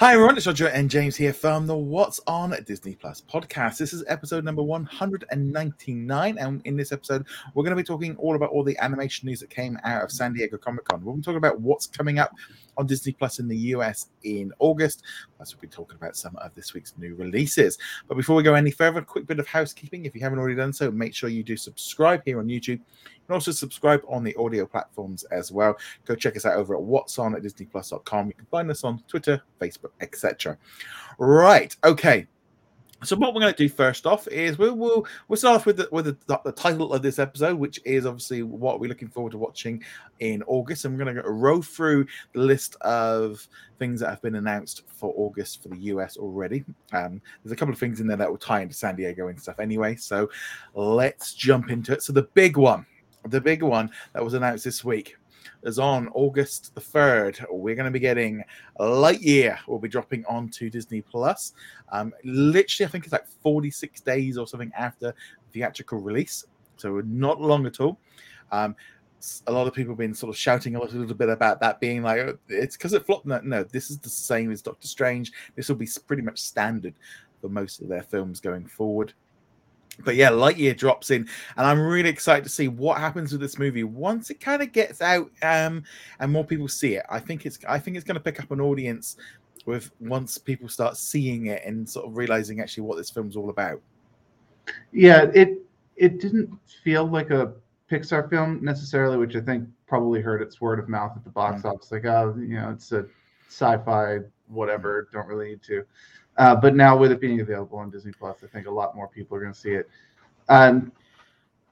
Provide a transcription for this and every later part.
Hi everyone, it's Roger and James here from the What's on Disney Plus podcast. This is episode number 199, and in this episode, we're going to be talking all about all the animation news that came out of San Diego Comic Con. We're going to talk about what's coming up on Disney Plus in the US in August. Plus, we'll be talking about some of this week's new releases. But before we go any further, a quick bit of housekeeping. If you haven't already done so, make sure you do subscribe here on YouTube. You can also subscribe on the audio platforms as well. Go check us out over at what's on at disneyplus.com. You can find us on Twitter, Facebook, etc. Right. Okay. So what we're going to do first off is we'll we'll, we'll start off with the, with the, the, title of this episode, which is obviously what we're looking forward to watching in August, and we're going to row through the list of things that have been announced for August for the US already. Um, there's a couple of things in there that will tie into San Diego and stuff anyway. So let's jump into it. So the big one the big one that was announced this week is on August the 3rd. We're going to be getting Lightyear. We'll be dropping onto Disney Plus. Um, literally, I think it's like 46 days or something after theatrical release. So not long at all. Um, a lot of people have been sort of shouting a little, little bit about that being like oh, it's because it flopped. No, no, this is the same as Doctor Strange. This will be pretty much standard for most of their films going forward but yeah, Lightyear drops in, and I'm really excited to see what happens with this movie once it kind of gets out um, and more people see it. I think it's I think it's going to pick up an audience with once people start seeing it and sort of realizing actually what this film's all about. Yeah, it it didn't feel like a Pixar film necessarily, which I think probably hurt its word of mouth at the box mm-hmm. office. Like, oh, you know, it's a sci-fi, whatever. Don't really need to. Uh, but now with it being available on Disney Plus, I think a lot more people are going to see it. Um,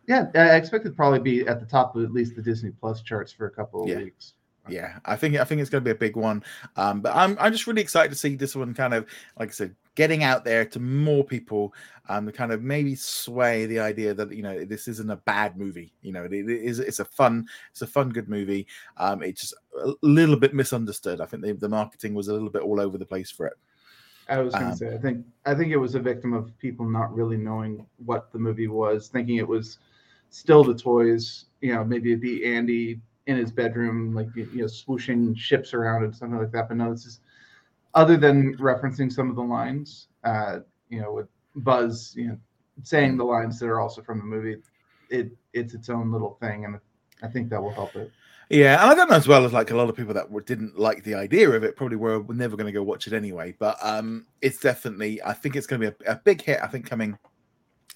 yeah, I expect it to probably be at the top of at least the Disney Plus charts for a couple of yeah. weeks. Yeah, I think I think it's going to be a big one. Um, but I'm I'm just really excited to see this one kind of like I said, getting out there to more people, um, to kind of maybe sway the idea that you know this isn't a bad movie. You know, it, is it's a fun it's a fun good movie. Um, it's just a little bit misunderstood. I think the, the marketing was a little bit all over the place for it. I was going to um, say, I think I think it was a victim of people not really knowing what the movie was, thinking it was still the toys. You know, maybe it'd be Andy in his bedroom, like you know, swooshing ships around and something like that. But no, this is other than referencing some of the lines. Uh, you know, with Buzz, you know, saying the lines that are also from the movie. It it's its own little thing, and I think that will help it. Yeah, and I don't know as well as like a lot of people that were, didn't like the idea of it probably were, were never going to go watch it anyway. But um, it's definitely, I think it's going to be a, a, big hit. I think coming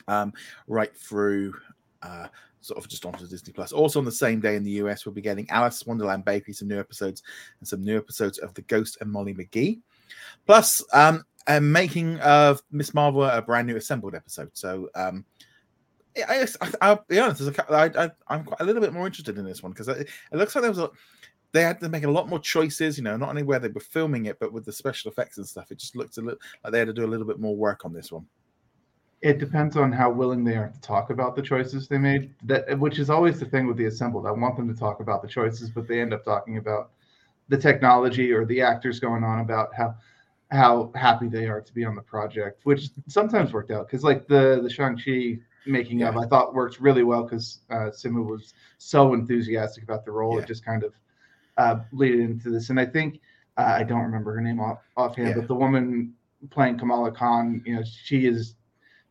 um, right through uh, sort of just onto Disney Plus. Also on the same day in the US, we'll be getting Alice Wonderland Bakery, some new episodes, and some new episodes of The Ghost and Molly McGee. Plus, um, a making of Miss Marvel, a brand new assembled episode. So um, I, I, will be honest. A, I, I, am quite a little bit more interested in this one because it, it, looks like there was a, they had to make a lot more choices. You know, not only where they were filming it, but with the special effects and stuff. It just looked a little like they had to do a little bit more work on this one. It depends on how willing they are to talk about the choices they made. That which is always the thing with the assembled. I want them to talk about the choices, but they end up talking about the technology or the actors going on about how how happy they are to be on the project, which sometimes worked out because like the the Shang Chi making yeah. of, I thought worked really well because uh, Simu was so enthusiastic about the role. Yeah. It just kind of uh, into this. And I think uh, I don't remember her name off offhand, yeah. but the woman playing Kamala Khan, you know, she is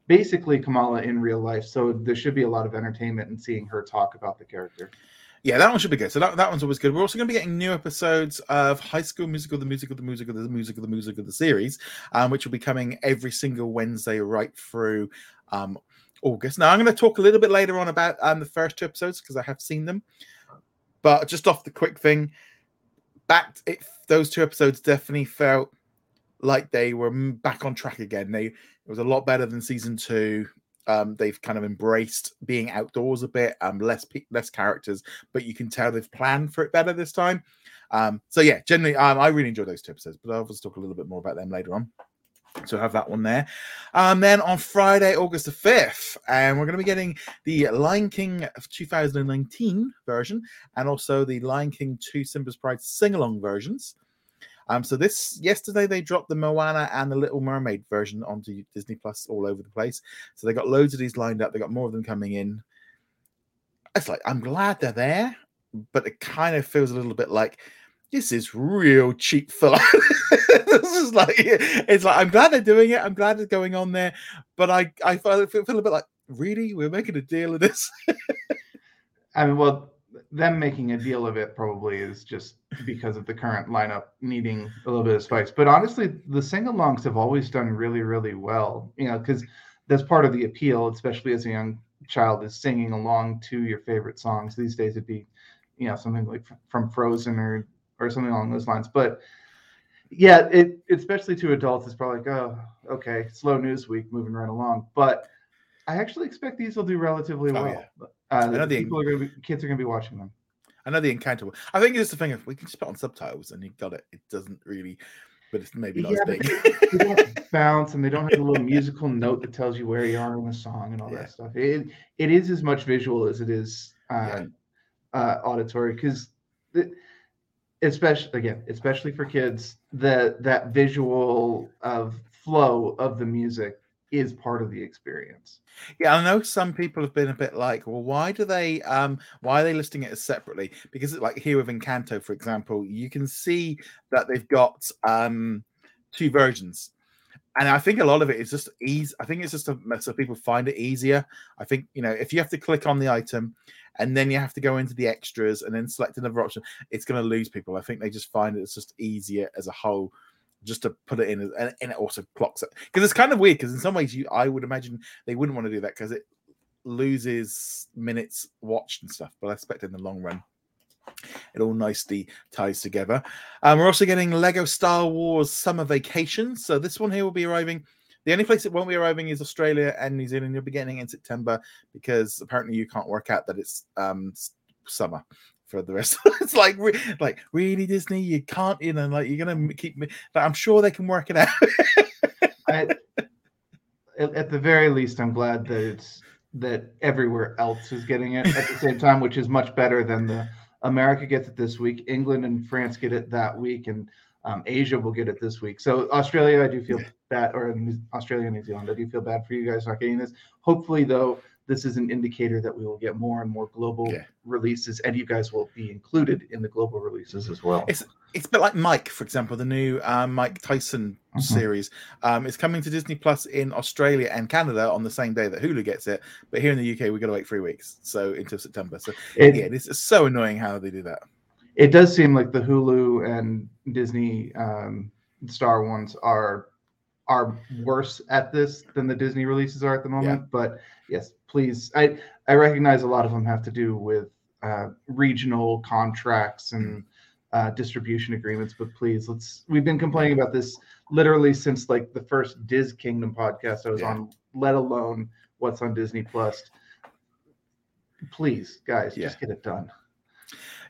basically Kamala in real life. So there should be a lot of entertainment in seeing her talk about the character. Yeah, that one should be good. So that, that one's always good. We're also going to be getting new episodes of High School Musical, the musical, the musical, the musical, the musical, the series, um, which will be coming every single Wednesday right through um, August. Now, I'm going to talk a little bit later on about um, the first two episodes because I have seen them. But just off the quick thing, back it, those two episodes definitely felt like they were back on track again. They it was a lot better than season two. Um, they've kind of embraced being outdoors a bit, um, less less characters, but you can tell they've planned for it better this time. Um, so yeah, generally, um, I really enjoy those two episodes, but I'll just talk a little bit more about them later on. So have that one there. Um, then on Friday, August the 5th, and we're going to be getting the Lion King of 2019 version and also the Lion King 2 Simba's Pride sing along versions. Um, so this yesterday they dropped the Moana and the Little Mermaid version onto Disney Plus all over the place. So they got loads of these lined up. They got more of them coming in. It's like I'm glad they're there, but it kind of feels a little bit like this is real cheap fun. this is like it's like I'm glad they're doing it. I'm glad it's going on there, but I I feel, feel a bit like really we're making a deal of this. I mean, well, them making a deal of it probably is just because of the current lineup needing a little bit of spice. But honestly, the sing-alongs have always done really, really well. You know, because that's part of the appeal, especially as a young child, is singing along to your favorite songs. These days, it'd be, you know, something like from Frozen or or something along those lines. But yeah, it especially to adults, it's probably like, oh, okay, slow news week, moving right along. But I actually expect these will do relatively oh, well. Yeah. Uh, I know the people are going to be kids are going to be watching them. I know the encounter. I think it's the thing if we can just put on subtitles and you got it. It doesn't really, but it's maybe not yeah, as big. they don't bounce and they don't have a little musical note that tells you where you are in the song and all yeah. that stuff. It it is as much visual as it is uh, uh, auditory because especially again, especially for kids, that that visual of flow of the music is part of the experience. Yeah, I know some people have been a bit like, well, why do they um why are they listing it as separately? Because like here with Encanto, for example, you can see that they've got um two versions. And I think a lot of it is just ease. I think it's just a, so people find it easier. I think you know if you have to click on the item and then you have to go into the extras and then select another option, it's going to lose people. I think they just find it's just easier as a whole just to put it in and, and it also clocks it because it's kind of weird because in some ways you I would imagine they wouldn't want to do that because it loses minutes watched and stuff but I expect in the long run it all nicely ties together. Um, we're also getting Lego Star Wars Summer Vacation. So this one here will be arriving. The only place it won't be arriving is Australia and New Zealand. You'll be getting in September because apparently you can't work out that it's um, summer for the rest. it's like, like really Disney, you can't, you know, like you're gonna keep me. But I'm sure they can work it out. I, at the very least, I'm glad that it's that everywhere else is getting it at the same time, which is much better than the America gets it this week, England and France get it that week, and um, Asia will get it this week. So Australia, I do feel bad, or Australia New Zealand, I do feel bad for you guys not getting this. Hopefully, though, this is an indicator that we will get more and more global yeah. releases, and you guys will be included in the global releases as well. It's it's a bit like Mike, for example, the new um, Mike Tyson mm-hmm. series. Um, it's coming to Disney Plus in Australia and Canada on the same day that Hulu gets it, but here in the UK we've got to wait three weeks, so until September. So it, yeah, it's so annoying how they do that. It does seem like the Hulu and Disney um, Star ones are are worse at this than the Disney releases are at the moment. Yeah. But yes, please. I I recognize a lot of them have to do with uh, regional contracts and uh, distribution agreements. But please, let's. We've been complaining about this literally since like the first Diz Kingdom podcast I was yeah. on. Let alone what's on Disney Plus. Please, guys, yeah. just get it done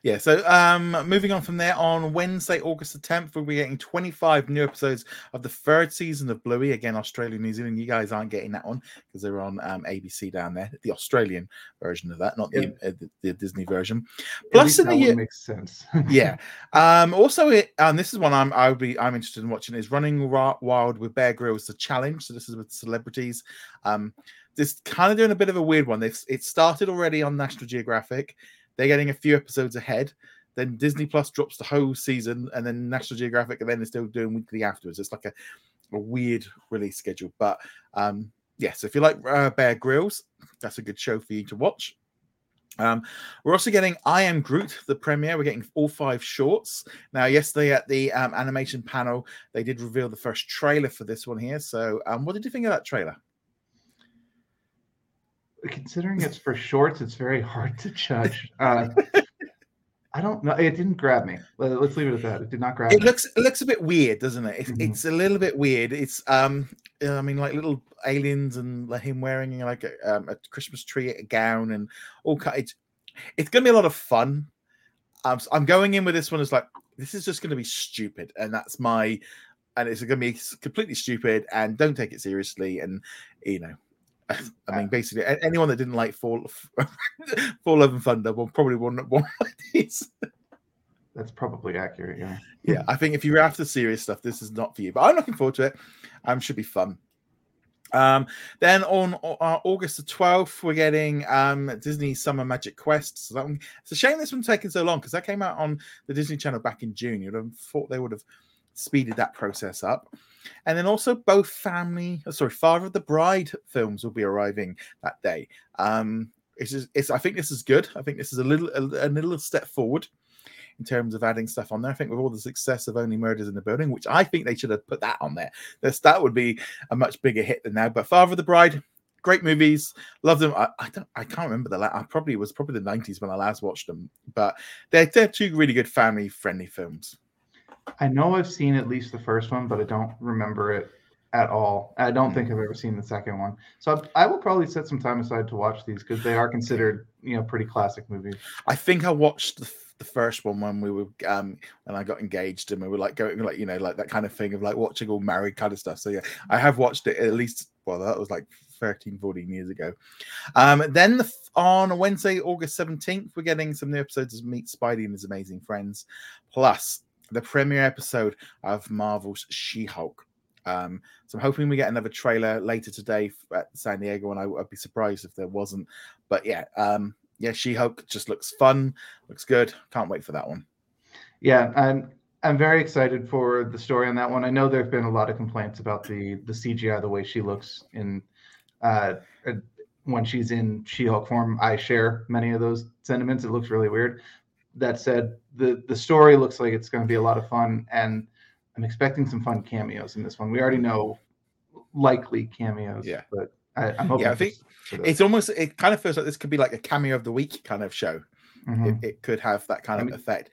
yeah, so um, moving on from there, on Wednesday, August the 10th, we'll be getting 25 new episodes of the third season of Bluey. Again, Australia, New Zealand. You guys aren't getting that one because they're on um, ABC down there, the Australian version of that, not the, uh, the, the, Disney version. Plus, in the year, makes sense. yeah. Um, also, it, and this is one I'm I'll be I'm interested in watching is Running Wild with Bear Grylls, the challenge. So this is with celebrities. Um, this kind of doing a bit of a weird one. They've, it started already on National Geographic. They're getting a few episodes ahead. Then Disney Plus drops the whole season, and then National Geographic, and then they're still doing weekly afterwards. It's like a, a weird release schedule. But um, yeah, so if you like uh, Bear Grylls, that's a good show for you to watch. Um, we're also getting I Am Groot, the premiere. We're getting all five shorts. Now, yesterday at the um, animation panel, they did reveal the first trailer for this one here. So, um, what did you think of that trailer? Considering it's for shorts, it's very hard to judge. Uh, I don't know. It didn't grab me. Let's leave it at that. It did not grab. It me. looks it looks a bit weird, doesn't it? It's, mm-hmm. it's a little bit weird. It's um, I mean, like little aliens and like him wearing like a, um, a Christmas tree a gown and all kind. It's, it's gonna be a lot of fun. Um, so I'm going in with this one as like this is just gonna be stupid, and that's my and it's going to be completely stupid and don't take it seriously and you know I mean, basically, anyone that didn't like Thor Thor Love and Thunder will probably want one of these. That's probably accurate. Yeah. Yeah, I think if you're after serious stuff, this is not for you. But I'm looking forward to it. Um, should be fun. Um, then on uh, August the 12th, we're getting um, Disney Summer Magic Quest. So that one, it's a shame this one's taking so long because that came out on the Disney Channel back in June. You'd have thought they would have speeded that process up. And then also both family, oh, sorry, Father of the Bride films will be arriving that day. Um, it's, just, it's I think this is good. I think this is a little a, a little step forward in terms of adding stuff on there. I think with all the success of Only Murders in the Building, which I think they should have put that on there. This that would be a much bigger hit than now. But Father of the Bride, great movies, love them. I, I don't, I can't remember the. last. I probably was probably the nineties when I last watched them, but they're they're two really good family friendly films. I know I've seen at least the first one, but I don't remember it at all. I don't think I've ever seen the second one. So I, I will probably set some time aside to watch these because they are considered, you know, pretty classic movies. I think I watched the, the first one when we were um when I got engaged and we were like going like you know like that kind of thing of like watching all married kind of stuff. So yeah, I have watched it at least well that was like 13 14 years ago. Um then the, on Wednesday August 17th we're getting some new episodes of Meet Spidey and His Amazing Friends plus the premiere episode of Marvel's She-Hulk. Um, so I'm hoping we get another trailer later today at San Diego, and I, would be surprised if there wasn't. But yeah, um, yeah, She-Hulk just looks fun, looks good. Can't wait for that one. Yeah, I'm I'm very excited for the story on that one. I know there have been a lot of complaints about the the CGI, the way she looks in uh, when she's in She-Hulk form. I share many of those sentiments. It looks really weird. That said, the the story looks like it's going to be a lot of fun, and I'm expecting some fun cameos in this one. We already know likely cameos, yeah, but I, am hoping. Yeah, I think it's almost it kind of feels like this could be like a cameo of the week kind of show. Mm-hmm. It, it, could have that kind I of mean, effect.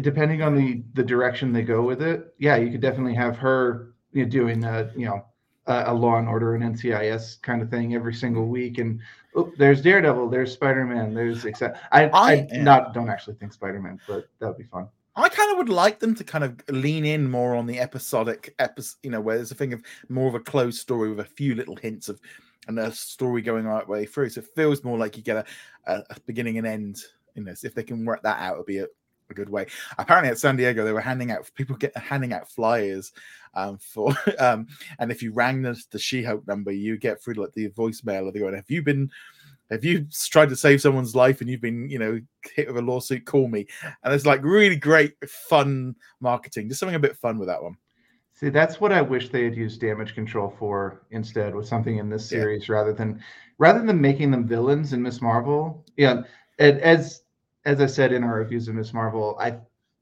Depending on the the direction they go with it, yeah, you could definitely have her you know, doing a you know a, a Law and Order and NCIS kind of thing every single week, and oh, there's Daredevil, there's Spider Man, there's except I I, I not don't actually think Spider Man, but that would be fun. I kind of would like them to kind of lean in more on the episodic episode, you know, where there's a thing of more of a closed story with a few little hints of and a story going right way through. So it feels more like you get a, a, a beginning and end in this. If they can work that out, it'll be a, a, good way. Apparently at San Diego, they were handing out people get handing out flyers um, for um, and if you rang the, the She-Hulk number, you get through like the voicemail of the going, have you been Have you tried to save someone's life and you've been, you know, hit with a lawsuit, call me. And it's like really great, fun marketing. Just something a bit fun with that one. See, that's what I wish they had used damage control for instead, with something in this series yeah. rather than rather than making them villains in Miss Marvel. Yeah, as as I said in our reviews of Miss Marvel, I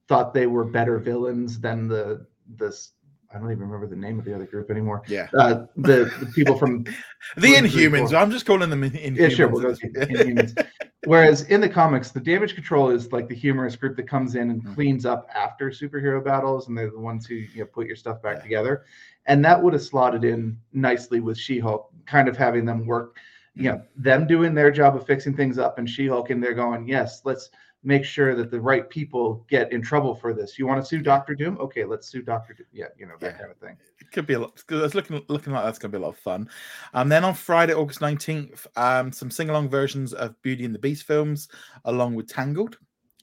thought they were better villains than the this I don't even remember the name of the other group anymore. Yeah. Uh, the, the people from the Inhumans. I'm just calling them Inhumans. Yeah, sure. We'll Inhumans. Whereas in the comics, the Damage Control is like the humorous group that comes in and mm-hmm. cleans up after superhero battles, and they're the ones who you know, put your stuff back yeah. together. And that would have slotted in nicely with She-Hulk, kind of having them work, you know, them doing their job of fixing things up, and She-Hulk in there going, yes, let's make sure that the right people get in trouble for this. You want to sue Doctor Doom? Okay, let's sue Doctor Doom. Yeah, you know that yeah. kind of thing. It could be a lot. It's looking looking like that's going to be a lot of fun. And um, then on Friday, August nineteenth, um, some sing along versions of Beauty and the Beast films, along with Tangled.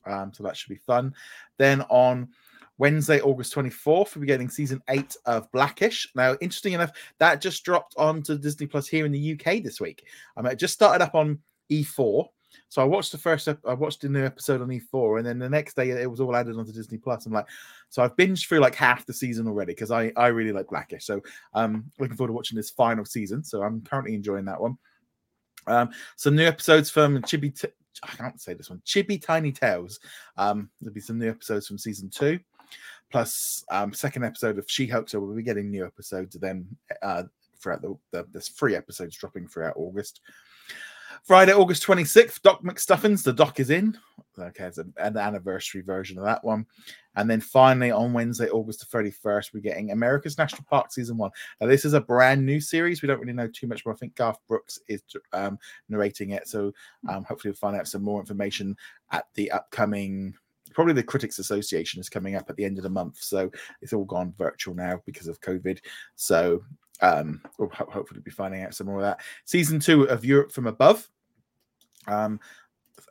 Um, so that should be fun. Then on Wednesday, August 24th, we'll be getting season eight of Blackish. Now, interesting enough, that just dropped onto Disney Plus here in the UK this week. Um, it just started up on E4 so I watched the first, I watched the new episode on E4, and then the next day it was all added onto Disney Plus. I'm like, so I've binged through like half the season already because I I really like Blackish. So I'm looking forward to watching this final season. So I'm currently enjoying that one. Um, some new episodes from Chibi. T- I can't say this one. Chibi Tiny Tales. Um, there'll be some new episodes from season two, plus um, second episode of She-Hulk. So we'll be getting new episodes of them uh, throughout the, the there's three episodes dropping throughout August. Friday, August 26th, Doc McStuffins. The doc is in. Okay, it's an anniversary version of that one. And then finally, on Wednesday, August the 31st, we're getting America's National Park Season 1. Now, this is a brand new series. We don't really know too much more. I think Garth Brooks is um, narrating it. So um, hopefully, we'll find out some more information at the upcoming probably the Critics Association is coming up at the end of the month. So it's all gone virtual now because of COVID. So um, we'll ho- hopefully be finding out some more of that. Season two of Europe from Above. Um,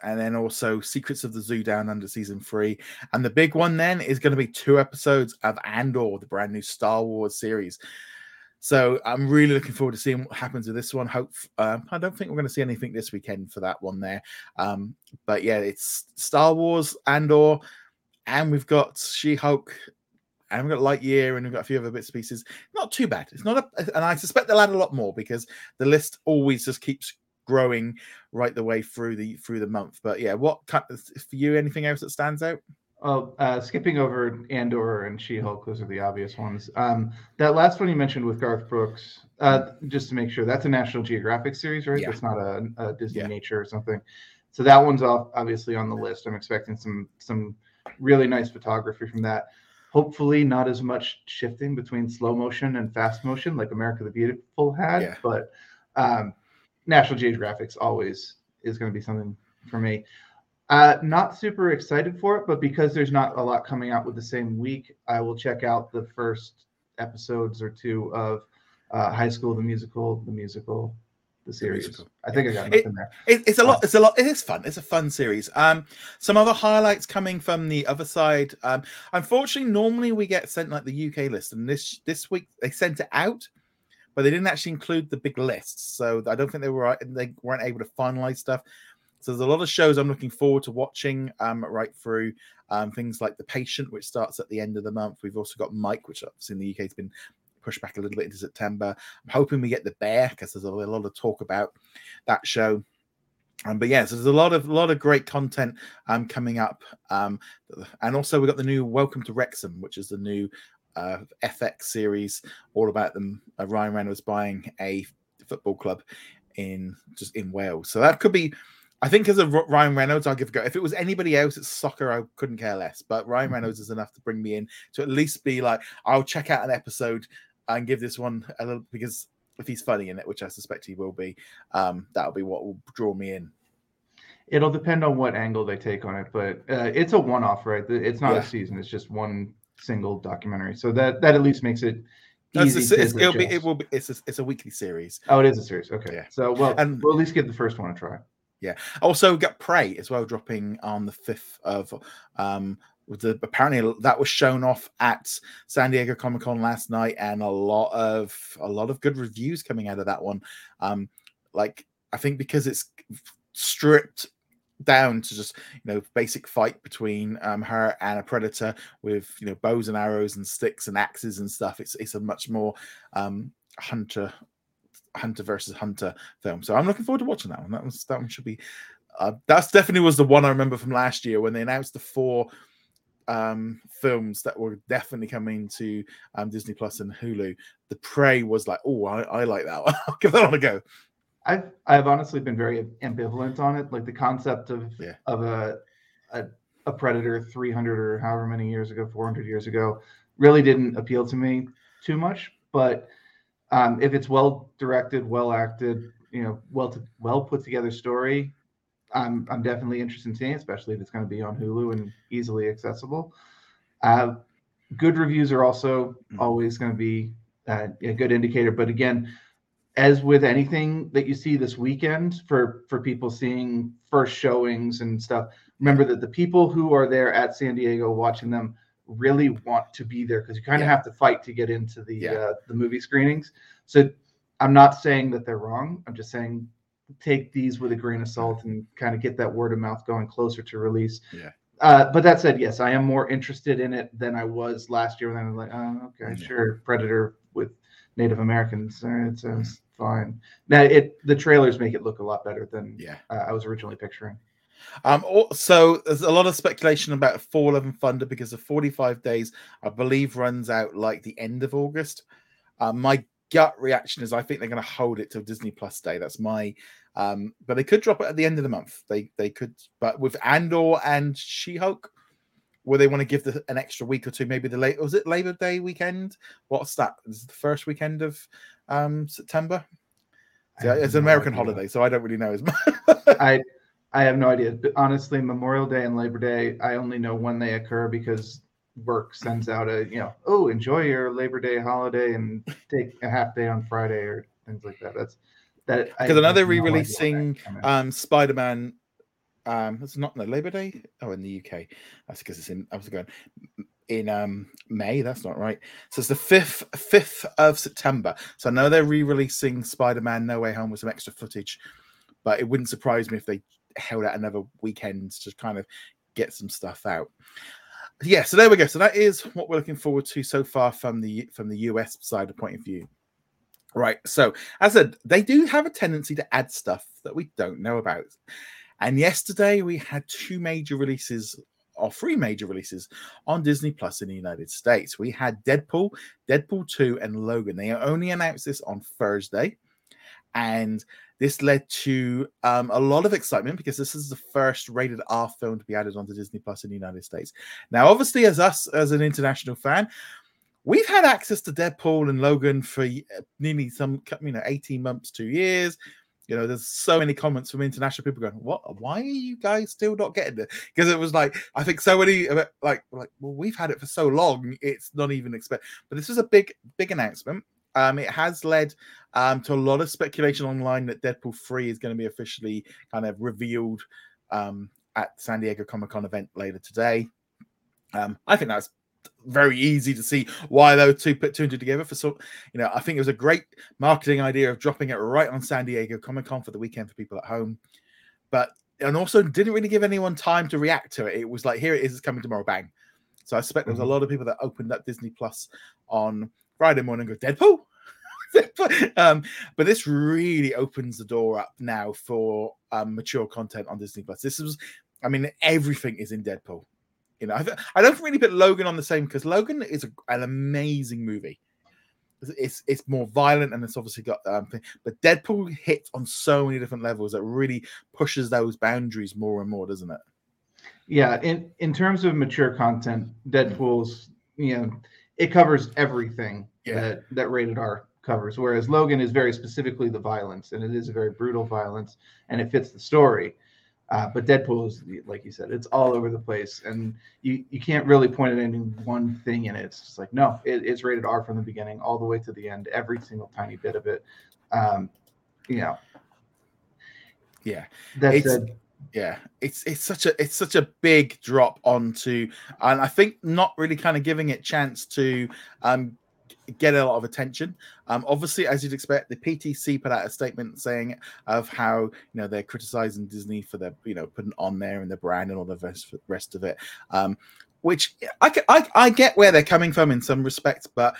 and then also Secrets of the Zoo Down Under season three. And the big one then is going to be two episodes of Andor, the brand new Star Wars series. So I'm really looking forward to seeing what happens with this one. Hope um, I don't think we're going to see anything this weekend for that one there. Um, but yeah, it's Star Wars, Andor, and we've got She-Hulk, and we've got Lightyear, and we've got a few other bits and pieces. Not too bad. It's not a, and I suspect they'll add a lot more because the list always just keeps growing right the way through the through the month. But yeah, what for you? Anything else that stands out? Oh, uh, skipping over Andor and She-Hulk, those are the obvious ones. Um, that last one you mentioned with Garth Brooks, uh, just to make sure, that's a National Geographic series, right? Yeah. That's not a, a Disney Yeah. Nature or something. So that one's off, obviously on the list. I'm expecting some some really nice photography from that. Hopefully, not as much shifting between slow motion and fast motion like America the Beautiful had, Yeah. but um, National Geographic's always is going to be something for me. Uh, not super excited for it, but because there's not a lot coming out with the same week, I will check out the first episodes or two of uh, High School the Musical, the musical, the series. musical. I think I got It- there. It, it's a lot. It's a lot. It is fun. It's a fun series. Um, some other highlights coming from the other side. Um, unfortunately, normally we get sent like the UK list, and this this week they sent it out, but they didn't actually include the big lists. So I don't think they were they weren't able to finalize stuff. So there's a lot of shows I'm looking forward to watching um, right through. Um, things like The Patient, which starts at the end of the month. We've also got Mike, which obviously in the UK has been pushed back a little bit into September. I'm hoping we get The Bear because there's a lot of talk about that show. Um, but yes, there's a lot of lot of great content um, coming up, um, and also we've got the new Welcome to Wrexham, which is the new uh, FX series all about them. Uh, Ryan Reynolds buying a football club in just in Wales, so that could be. I think as a Ryan Reynolds, I'll give it a go. If it was anybody else, it's soccer. I couldn't care less. But Ryan Mhm. Reynolds is enough to bring me in to at least be like, I'll check out an episode and give this one a little because if he's funny in it, which I suspect he will be, um, that'll be what will draw me in. It'll depend on what angle they take on it, but uh, it's a one-off, right? It's not Yeah. a season; it's just one single documentary. So that that at least makes it That's easy. a, it's, it'll be, it will be, it's a, it's a weekly series. Oh, it is a series. Okay. Yeah. So well, And- we'll at least give the first one a try. Also, we got Prey as well dropping on the fifth of um. With the, apparently that was shown off at San Diego Comic Con last night, and a lot of a lot of good reviews coming out of that one. Um, like I think because it's stripped down to just you know basic fight between um her and a predator with you know bows and arrows and sticks and axes and stuff. It's it's a much more um hunter hunter versus hunter film. So I'm looking forward to watching that one. That was that one should be. Uh, that's definitely was the one I remember from last year when they announced the four um films that were definitely coming to um Disney Plus and Hulu. The Prey was like, oh, I, I like that one. I'll give that one a go. I've I've honestly been very ambivalent on it. Like the concept of Yeah. of a, a a predator 300 or however many years ago, 400 years ago, really didn't appeal to me too much. But um, if it's well directed, well acted, you know, well to, well put together story, I'm I'm definitely interested in seeing, especially if it's going to be on Hulu and easily accessible. Uh, good reviews are also always going to be uh, a good indicator. But again, as with anything that you see this weekend for for people seeing first showings and stuff remember that the people who are there at san diego watching them really want to be there because you kind of Yeah. have to fight to get into the Yeah. uh, the movie screenings so i'm not saying that they're wrong i'm just saying take these with a grain of salt and kind of get that word of mouth going closer to release Yeah. uh, but that said, yes, I am more interested in it than I was last year when I was like, oh, okay, Yeah. sure, Predator with Native Americans. Uh, it sounds fine. Now, it the trailers make it look a lot better than Yeah. uh, I was originally picturing. Um, also, there's a lot of speculation about Thor Love and Thunder because the 45 days, I believe, runs out like the end of August. Uh, my gut reaction is I think they're going to hold it till Disney Plus Day. That's my, um, but they could drop it at the end of the month. They they could, but with Andor and She Hulk, where they want to give the, an extra week or two, maybe the late was it Labor Day weekend? What's that? Is it the first weekend of um September? Yeah, it's an American holiday, so I don't really know as much. I I have no idea. But honestly, Memorial Day and Labor Day, I only know when they occur because work sends out a you know, oh, enjoy your Labor Day holiday and take a half day on Friday or things like that. That's that Because I know they're no idea when that re-releasing, um spider-man um it's not no labor day oh in the uk that's because it's in i was going in um May. That's not right. So it's the fifth fifth of September. So I know they're re-releasing Spider-Man No Way Home with some extra footage, but it wouldn't surprise me if they held out another weekend to kind of get some stuff out. Yeah, so there we go. So that is what we're looking forward to so far from the from the US side of point of view. Right. So as I said, they do have a tendency to add stuff that we don't know about. And yesterday we had two major releases or three major releases on Disney Plus in the United States. We had Deadpool, Deadpool 2, and Logan. They only announced this on Thursday. And this led to um, a lot of excitement because this is the first rated R film to be added onto Disney Plus in the United States. Now, obviously, as us as an international fan, we've had access to Deadpool and Logan for nearly some you know 18 months, two years. You know, there's so many comments from international people going, "What? Why are you guys still not getting it?" Because it was like, I think so many like like, well, we've had it for so long, it's not even expect. But this was a big big announcement. Um, it has led um, to a lot of speculation online that Deadpool 3 is going to be officially kind of revealed um, at San Diego Comic Con event later today. Um, I think that's very easy to see why those two put two and two together for so you know i think it was a great marketing idea of dropping it right on san diego comic-con for the weekend for people at home. But and also didn't really give anyone time to react to it. It was like here it is it's coming tomorrow. Bang. So i suspect there was a mm-hmm. lot of people that opened up disney plus on friday morning go deadpool um, but this really opens the door up now for um, mature content on disney plus this was i mean everything is in deadpool you know, I, I don't really put Logan on the same because Logan is a, an amazing movie. It's it's more violent and it's obviously got um, but Deadpool hits on so many different levels that really pushes those boundaries more and more, doesn't it? Yeah, in in terms of mature content, Deadpool's you know it covers everything yeah. that that rated R covers, whereas Logan is very specifically the violence, and it is a very brutal violence, and it fits the story. Uh, but Deadpool is like you said, it's all over the place, and you you can't really point at any one thing in it. It's just like no, it, it's rated R from the beginning all the way to the end, every single tiny bit of it. Um, you know. Yeah. That said, yeah, it's it's such a it's such a big drop onto, and I think not really kind of giving it chance to um get a lot of attention. Um, obviously, as you'd expect, the PTC put out a statement saying of how you know they're criticizing Disney for their you know putting on there and the brand and all the rest, rest of it. Um, which I, I I get where they're coming from in some respects, but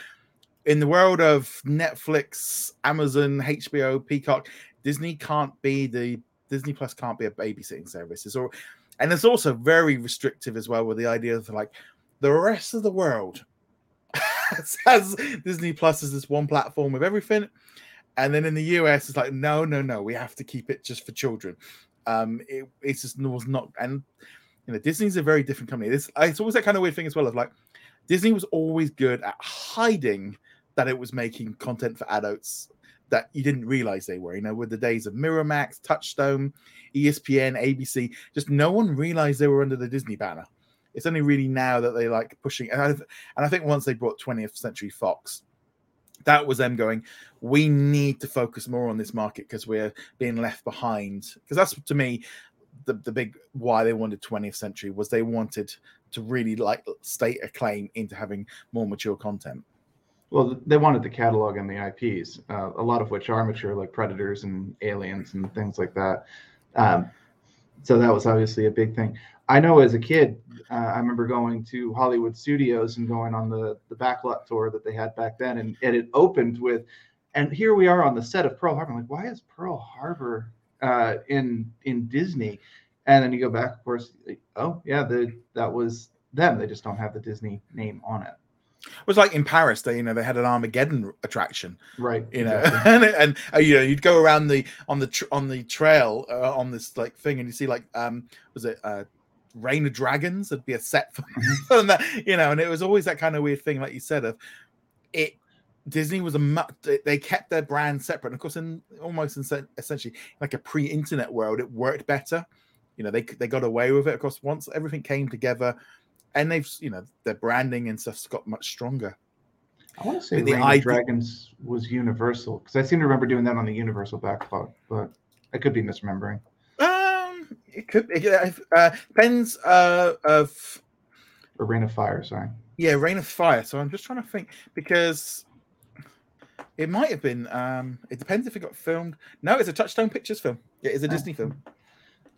in the world of Netflix, Amazon, HBO, Peacock, Disney can't be the Disney Plus can't be a babysitting service. It's all, and it's also very restrictive as well with the idea of like the rest of the world Disney Plus as this one platform with everything. And then in the US, it's like, no, no, no, we have to keep it just for children. Um, it, it's just was not, and you know, Disney's a very different company. This it's always that kind of weird thing as well of like Disney was always good at hiding that it was making content for adults that you didn't realize they were. You know, with the days of Miramax, Touchstone, ESPN, ABC, just no one realized they were under the Disney banner. It's only really now that they like pushing, and I, and I think once they brought 20th Century Fox, that was them going, we need to focus more on this market because we're being left behind. Because that's to me the, the big why they wanted 20th century was they wanted to really like state a claim into having more mature content. Well, they wanted the catalog and the IPs, uh, a lot of which are mature, like Predators and Aliens and things like that. Um, so that was obviously a big thing. I know as a kid, uh, I remember going to Hollywood Studios and going on the the backlot tour that they had back then, and, and it opened with, and here we are on the set of Pearl Harbor. I'm like, why is Pearl Harbor uh, in in Disney? And then you go back, of course. Oh yeah, the that was them. They just don't have the Disney name on it. It was like in Paris, they you know they had an Armageddon attraction, right? You know, exactly. and, and uh, you know you'd go around the on the tr- on the trail uh, on this like thing, and you see like um was it uh Reign of Dragons. There'd be a set for, mm-hmm. that, you know, and it was always that kind of weird thing, like you said, of it. Disney was a they kept their brand separate. And of course, in almost in, essentially like a pre-internet world, it worked better. You know, they they got away with it. Of course, once everything came together, and they've you know their branding and stuff's got much stronger. I want to say the of Dragons was Universal because I seem to remember doing that on the Universal backlot, but I could be misremembering Um, it could it, uh, depends uh, of a Reign of Fire. Sorry. Yeah, Reign of Fire. So I'm just trying to think because it might have been. Um, it depends if it got filmed. No, it's a Touchstone Pictures film. Yeah, it's a Oh. Disney film.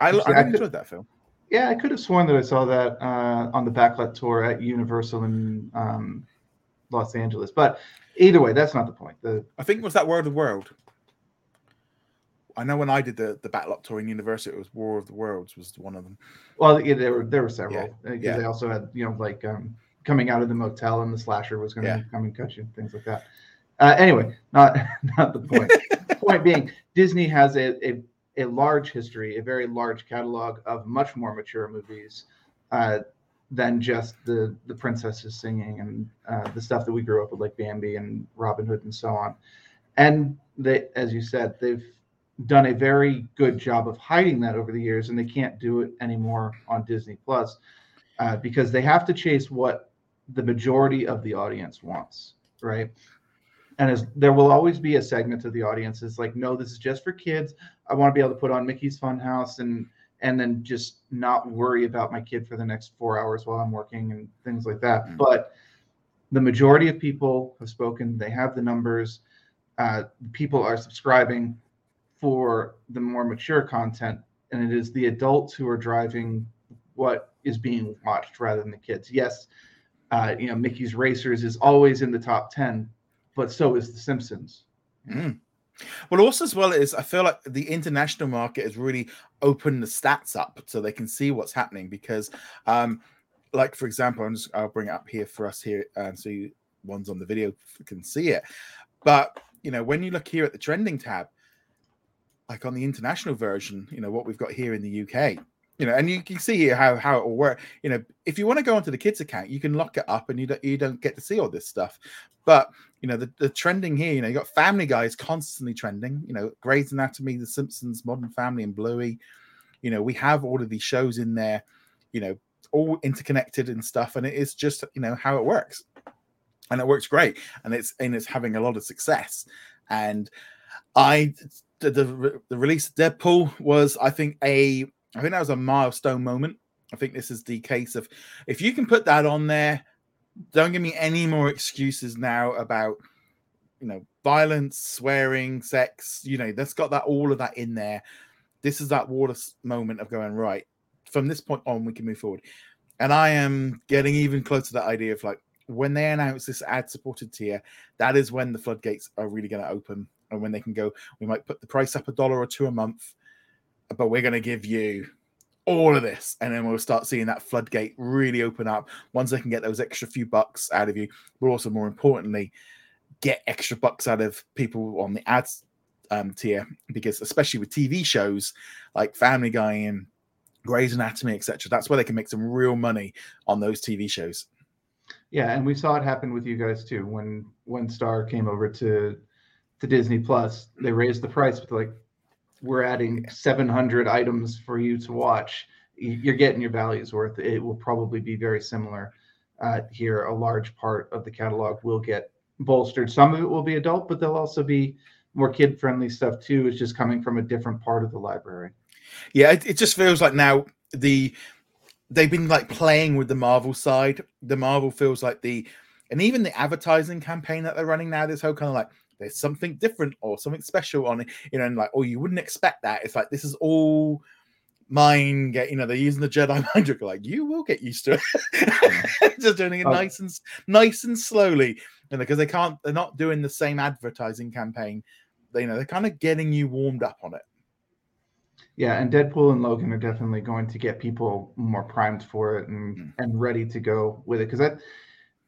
I, I, I could- enjoyed that film. Yeah, I could have sworn that I saw that uh, on the backlot tour at Universal in um, Los Angeles. But either way, that's not the point. The I think it was that World of the World. I know when I did the the Backlot tour in University, it was War of the Worlds was one of them. well, yeah, there were there were several Yeah, because yeah. they also had you know like um, coming out of the motel and the slasher was going to Yeah. come and cut you, things like that. Uh, anyway, not not the point. point being, Disney has a, a a large history, a very large catalog of much more mature movies uh, than just the the princesses singing and uh, the stuff that we grew up with, like Bambi and Robin Hood and so on. And they, as you said, they've done a very good job of hiding that over the years, and they can't do it anymore on Disney Plus uh, because they have to chase what the majority of the audience wants, right? And as there will always be a segment of the audience is like, no, this is just for kids. I want to be able to put on Mickey's Fun House and and then just not worry about my kid for the next four hours while I'm working and things like that. Mm. But the majority of people have spoken. They have the numbers. Uh, people are subscribing for the more mature content, and it is the adults who are driving what is being watched rather than the kids. Yes, uh, you know Mickey's Racers is always in the top ten, but so is The Simpsons. Mm. Well, also as well is I feel like the international market has really opened the stats up so they can see what's happening because, um, like for example, I'm just I'll bring it up here for us here and so you ones on the video can see it. But you know, when you look here at the trending tab, like on the international version, you know what we've got here in the UK. You know, and you can see here how how it will work. You know, if you want to go onto the kids account, you can lock it up, and you don't you don't get to see all this stuff. But you know, the, the trending here, you know, you got Family Guy is constantly trending. You know, Grey's Anatomy, The Simpsons, Modern Family, and Bluey. You know, we have all of these shows in there. You know, all interconnected and stuff, and it is just you know how it works, and it works great, and it's and it's having a lot of success. And I the the, the release of Deadpool was, I think, a I think that was a milestone moment. I think this is the case of if you can put that on there, don't give me any more excuses now about you know violence, swearing, sex. You know, that's got that all of that in there. This is that water moment of going right. From this point on, we can move forward. And I am getting even closer to that idea of like when they announce this ad-supported tier, that is when the floodgates are really going to open, and when they can go. We might put the price up a dollar or two a month, but we're going to give you all of this and then we'll start seeing that floodgate really open up once they can get those extra few bucks out of you but also more importantly get extra bucks out of people on the ads um, tier because especially with tv shows like family guy and Grey's Anatomy, etc. That's where they can make some real money on those TV shows. Yeah, and we saw it happen with you guys too. When when Star came over to to Disney Plus, they raised the price, but like we're adding 700 items for you to watch. You're getting your values worth. It will probably be very similar uh, here. A large part of the catalog will get bolstered. Some of it will be adult, but there'll also be more kid friendly stuff too. It's just coming from a different part of the library. Yeah, it, it just feels like now the they've been like playing with the Marvel side. The Marvel feels like the and even the advertising campaign that they're running now, this whole kind of like there's something different or something special on it, you know, and like, oh, you wouldn't expect that. It's like this is all mind get you know they're using the jedi mind trick like you will get used to it just doing it Oh. nice and nice and slowly and because they can't they're not doing the same advertising campaign they you know they're kind of getting you warmed up on it Yeah, and Deadpool and Logan are definitely going to get people more primed for it and Mm. and ready to go with it because that,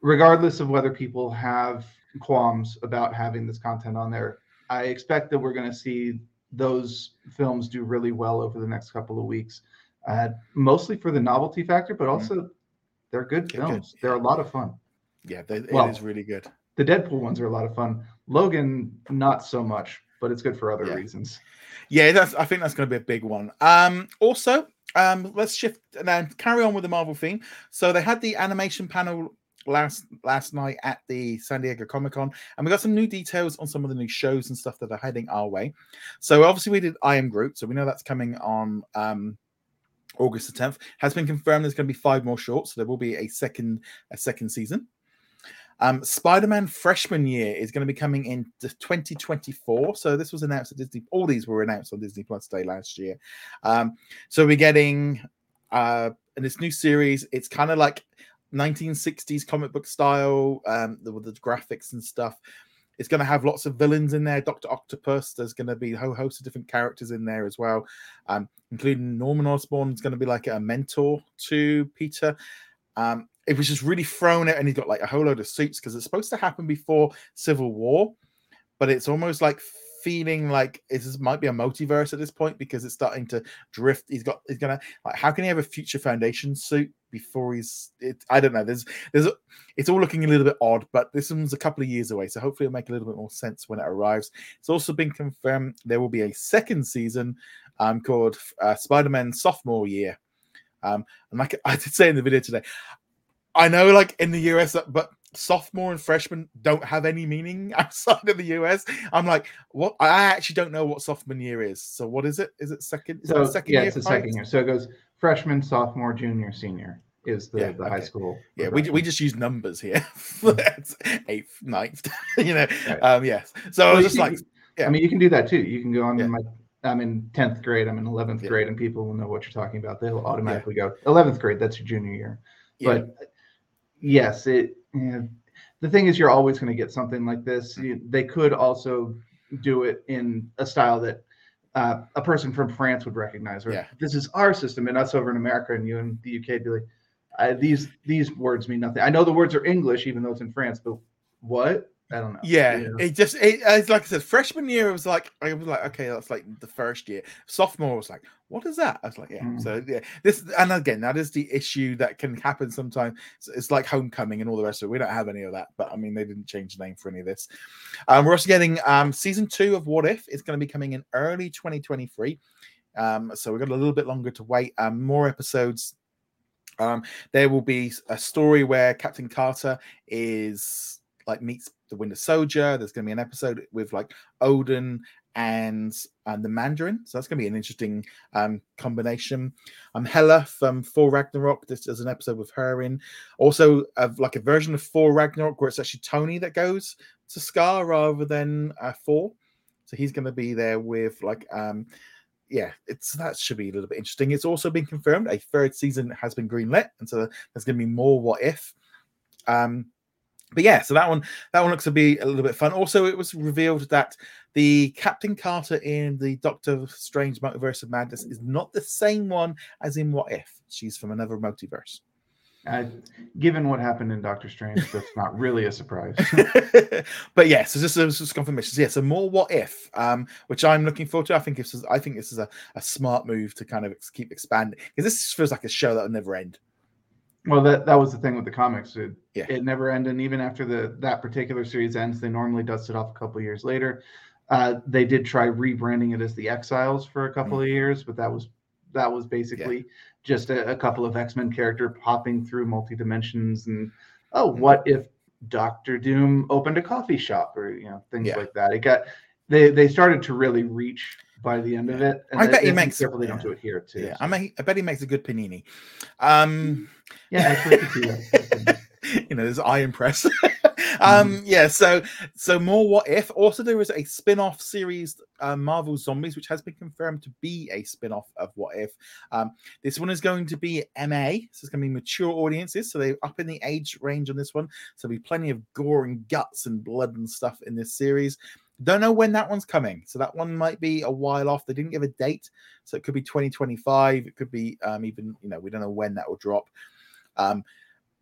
regardless of whether people have qualms about having this content on there, I expect that we're going to see those films do really well over the next couple of weeks, uh, mostly for the novelty factor, but also they're good They're good, films. They're a lot of fun. yeah they, Well, it is really good The Deadpool ones are a lot of fun. Logan, not so much, but it's good for other Yeah. reasons. Yeah, that's. I think that's going to be a big one. Um, also, um, let's shift and carry on with the Marvel theme. So they had the animation panel last last night at the San Diego Comic Con, and we got some new details on some of the new shows and stuff that are heading our way. So obviously we did I Am Groot, so we know that's coming on um August the 10th. Has been confirmed there's going to be five more shorts, so there will be a second a second season. Um, Spider-Man freshman year is going to be coming in 2024. So this was announced at Disney. All these were announced on Disney Plus Day last year. Um, so we're getting uh, in this new series. It's kind of like 1960s comic book style um, with the graphics and stuff. It's going to have lots of villains in there. Doctor Octopus. There's going to be a whole host of different characters in there as well, um, including Norman Osborn. is going to be like a mentor to Peter. Um, it was just really thrown out, and he's got like a whole load of suits because it's supposed to happen before Civil War, but it's almost like feeling like this might be a multiverse at this point because it's starting to drift. He's got he's gonna like how can he have a future foundation suit before he's it, I don't know. There's there's a, it's all looking a little bit odd, but this one's a couple of years away, so hopefully it'll make a little bit more sense when it arrives. It's also been confirmed there will be a second season um called uh, Spider-Man sophomore year. Um, and like I did say in the video today, I know, like in the US, but sophomore and freshman don't have any meaning outside of the US. I'm like, what? I actually don't know what sophomore year is. So what is it? Is it second? Is so second yeah, year it's the second year. So it goes freshman, sophomore, junior, senior is the, Yeah, the okay. high school. Yeah, we, we just use numbers here. It's eighth, ninth, you know. Right. Um, yes. So I was just can- like, yeah. I mean, you can do that too. You can go on Yeah. my. I'm in tenth grade. I'm in eleventh Yeah. grade, and people will know what you're talking about. They'll automatically go eleventh grade. That's your junior year. yeah, But yes, it. yeah, the thing is, you're always going to get something like this. You, they could also do it in a style that uh, a person from France would recognize. Or Yeah. this is our system, and us over in America, and you in the UK be like, I, these these words mean nothing. I know the words are English, even though it's in France, but what? I don't know. Yeah, know? it just it, it's like I said, freshman year it was like I was like, okay, that's like the first year. Sophomore was like, what is that? I was like, yeah. Mm. So yeah, this and again, that is the issue that can happen sometimes. It's, it's like homecoming and all the rest of it. We don't have any of that, but I mean, they didn't change the name for any of this. Um, we're also getting um season two of What If. It's going to be coming in early 2023. Um, so we've got a little bit longer to wait. Um, more episodes. Um, there will be a story where Captain Carter is like meets the Winter Soldier. There's going to be an episode with like Odin and and the Mandarin. So that's going to be an interesting um, combination. Um, Hela from Thor Ragnarok. This is an episode with her in. Also, of like a version of Thor Ragnarok where it's actually Tony that goes to Sakaar rather than uh, Thor. So he's going to be there with like um yeah, it's that should be a little bit interesting. It's also been confirmed a third season has been greenlit, and so there's going to be more what if. Um, but yeah, so that one that one looks to be a little bit fun. Also, it was revealed that the Captain Carter in the Doctor Strange Multiverse of Madness is not the same one as in What If. She's from another multiverse. Uh, given what happened in Doctor Strange, that's not really a surprise. but yeah, so just, just, confirmations. Yeah, so more what if, um, which I'm looking forward to. I think this is I think this is a, a smart move to kind of keep expanding because this feels like a show that will never end. Well, that that was the thing with the comics. It, Yeah. it never ended. And even after the that particular series ends, they normally dust it off a couple years later. Uh, they did try rebranding it as the Exiles for a couple of years, but that was that was basically just a, a couple of X Men character popping through multi dimensions and oh, what if Doctor Doom opened a coffee shop or you know things Yeah. like that. It got they they started to really reach by the end of it. I bet he makes- careful they don't do it here too. Yeah, so. I mean, I bet he makes a good panini. Um, yeah, actually, could see that. you know, there's iron impress. um, yeah, so so more what if. Also, there is a spin-off series, uh, Marvel Zombies, which has been confirmed to be a spin-off of What If. Um, this one is going to be MA, so it's going to be mature audiences. So they're up in the age range on this one. So there'll be plenty of gore and guts and blood and stuff in this series. Don't know when that one's coming. So that one might be a while off. They didn't give a date. So it could be 2025. It could be um, even, you know, we don't know when that will drop. Um,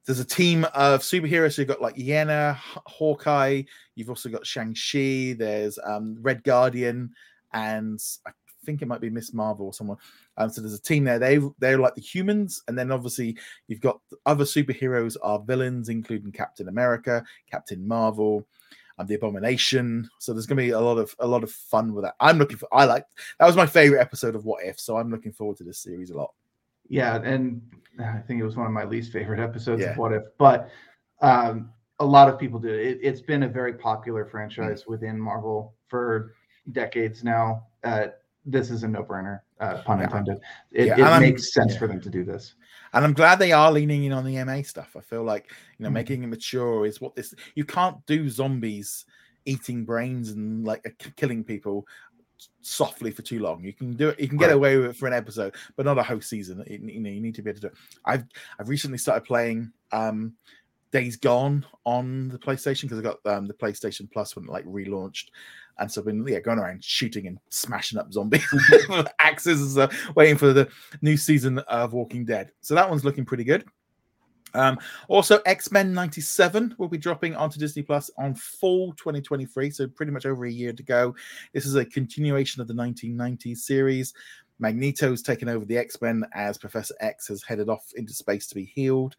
there's a team of superheroes. So you've got like Yena, Hawkeye. You've also got Shang-Chi. There's um, Red Guardian. And I think it might be Miss Marvel or someone. Um, so there's a team there. They, they're like the humans. And then obviously you've got other superheroes are villains, including Captain America, Captain Marvel and the abomination so there's going to be a lot of a lot of fun with that i'm looking for i like that was my favorite episode of what if so i'm looking forward to this series a lot Yeah, and I think it was one of my least favorite episodes Yeah. of What If, but um, a lot of people do it. It's been a very popular franchise Mm. within Marvel for decades now. Uh, this is a no-brainer, uh, pun Yeah. intended. It, Yeah, it makes sense yeah. for them to do this. And I'm glad they are leaning in on the MA stuff. I feel like you know Mhm. making it mature is what this. You can't do zombies eating brains and like uh, killing people softly for too long. You can do it. You can get Right. away with it for an episode, but not a whole season. It- you know, you need to be able to do it. I've I've recently started playing um Days Gone on the PlayStation because I got um, the PlayStation Plus when it like relaunched, and so I've been yeah going around shooting and smashing up zombies with axes and stuff, waiting for the new season of Walking Dead. So that one's looking pretty good. Um, also, X Men '97 will be dropping onto Disney Plus on fall 2023, so pretty much over a year to go. This is a continuation of the 1990s series. Magneto's taken over the X Men as Professor X has headed off into space to be healed.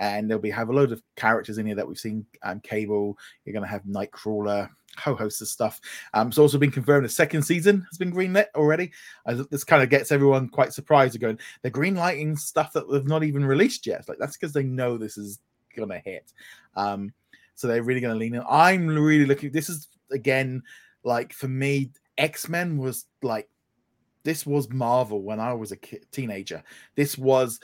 And there'll be have a load of characters in here that we've seen. Um, Cable, you're going to have Nightcrawler, whole host of stuff. Um, it's also been confirmed a second season has been greenlit already. Uh, this kind of gets everyone quite surprised. Going, they're greenlighting stuff that they've not even released yet. Like that's because they know this is gonna hit. Um, so they're really gonna lean in. I'm really looking. This is again like for me, X Men was like this was Marvel when I was a teenager. This was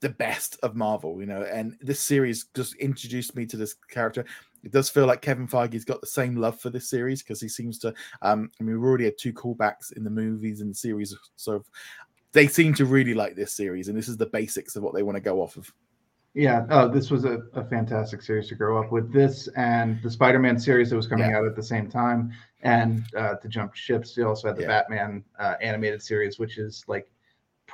the best of Marvel, you know, and this series just introduced me to this character. It does feel like Kevin Feige's got the same love for this series because he seems to. Um, I mean, we've already had two callbacks in the movies and series, so they seem to really like this series, and this is the basics of what they want to go off of. Yeah, oh, this was a, a fantastic series to grow up with. This and the Spider-Man series that was coming Yeah. out at the same time, and uh, to jump ships, you also had the Yeah. Batman uh, animated series, which is like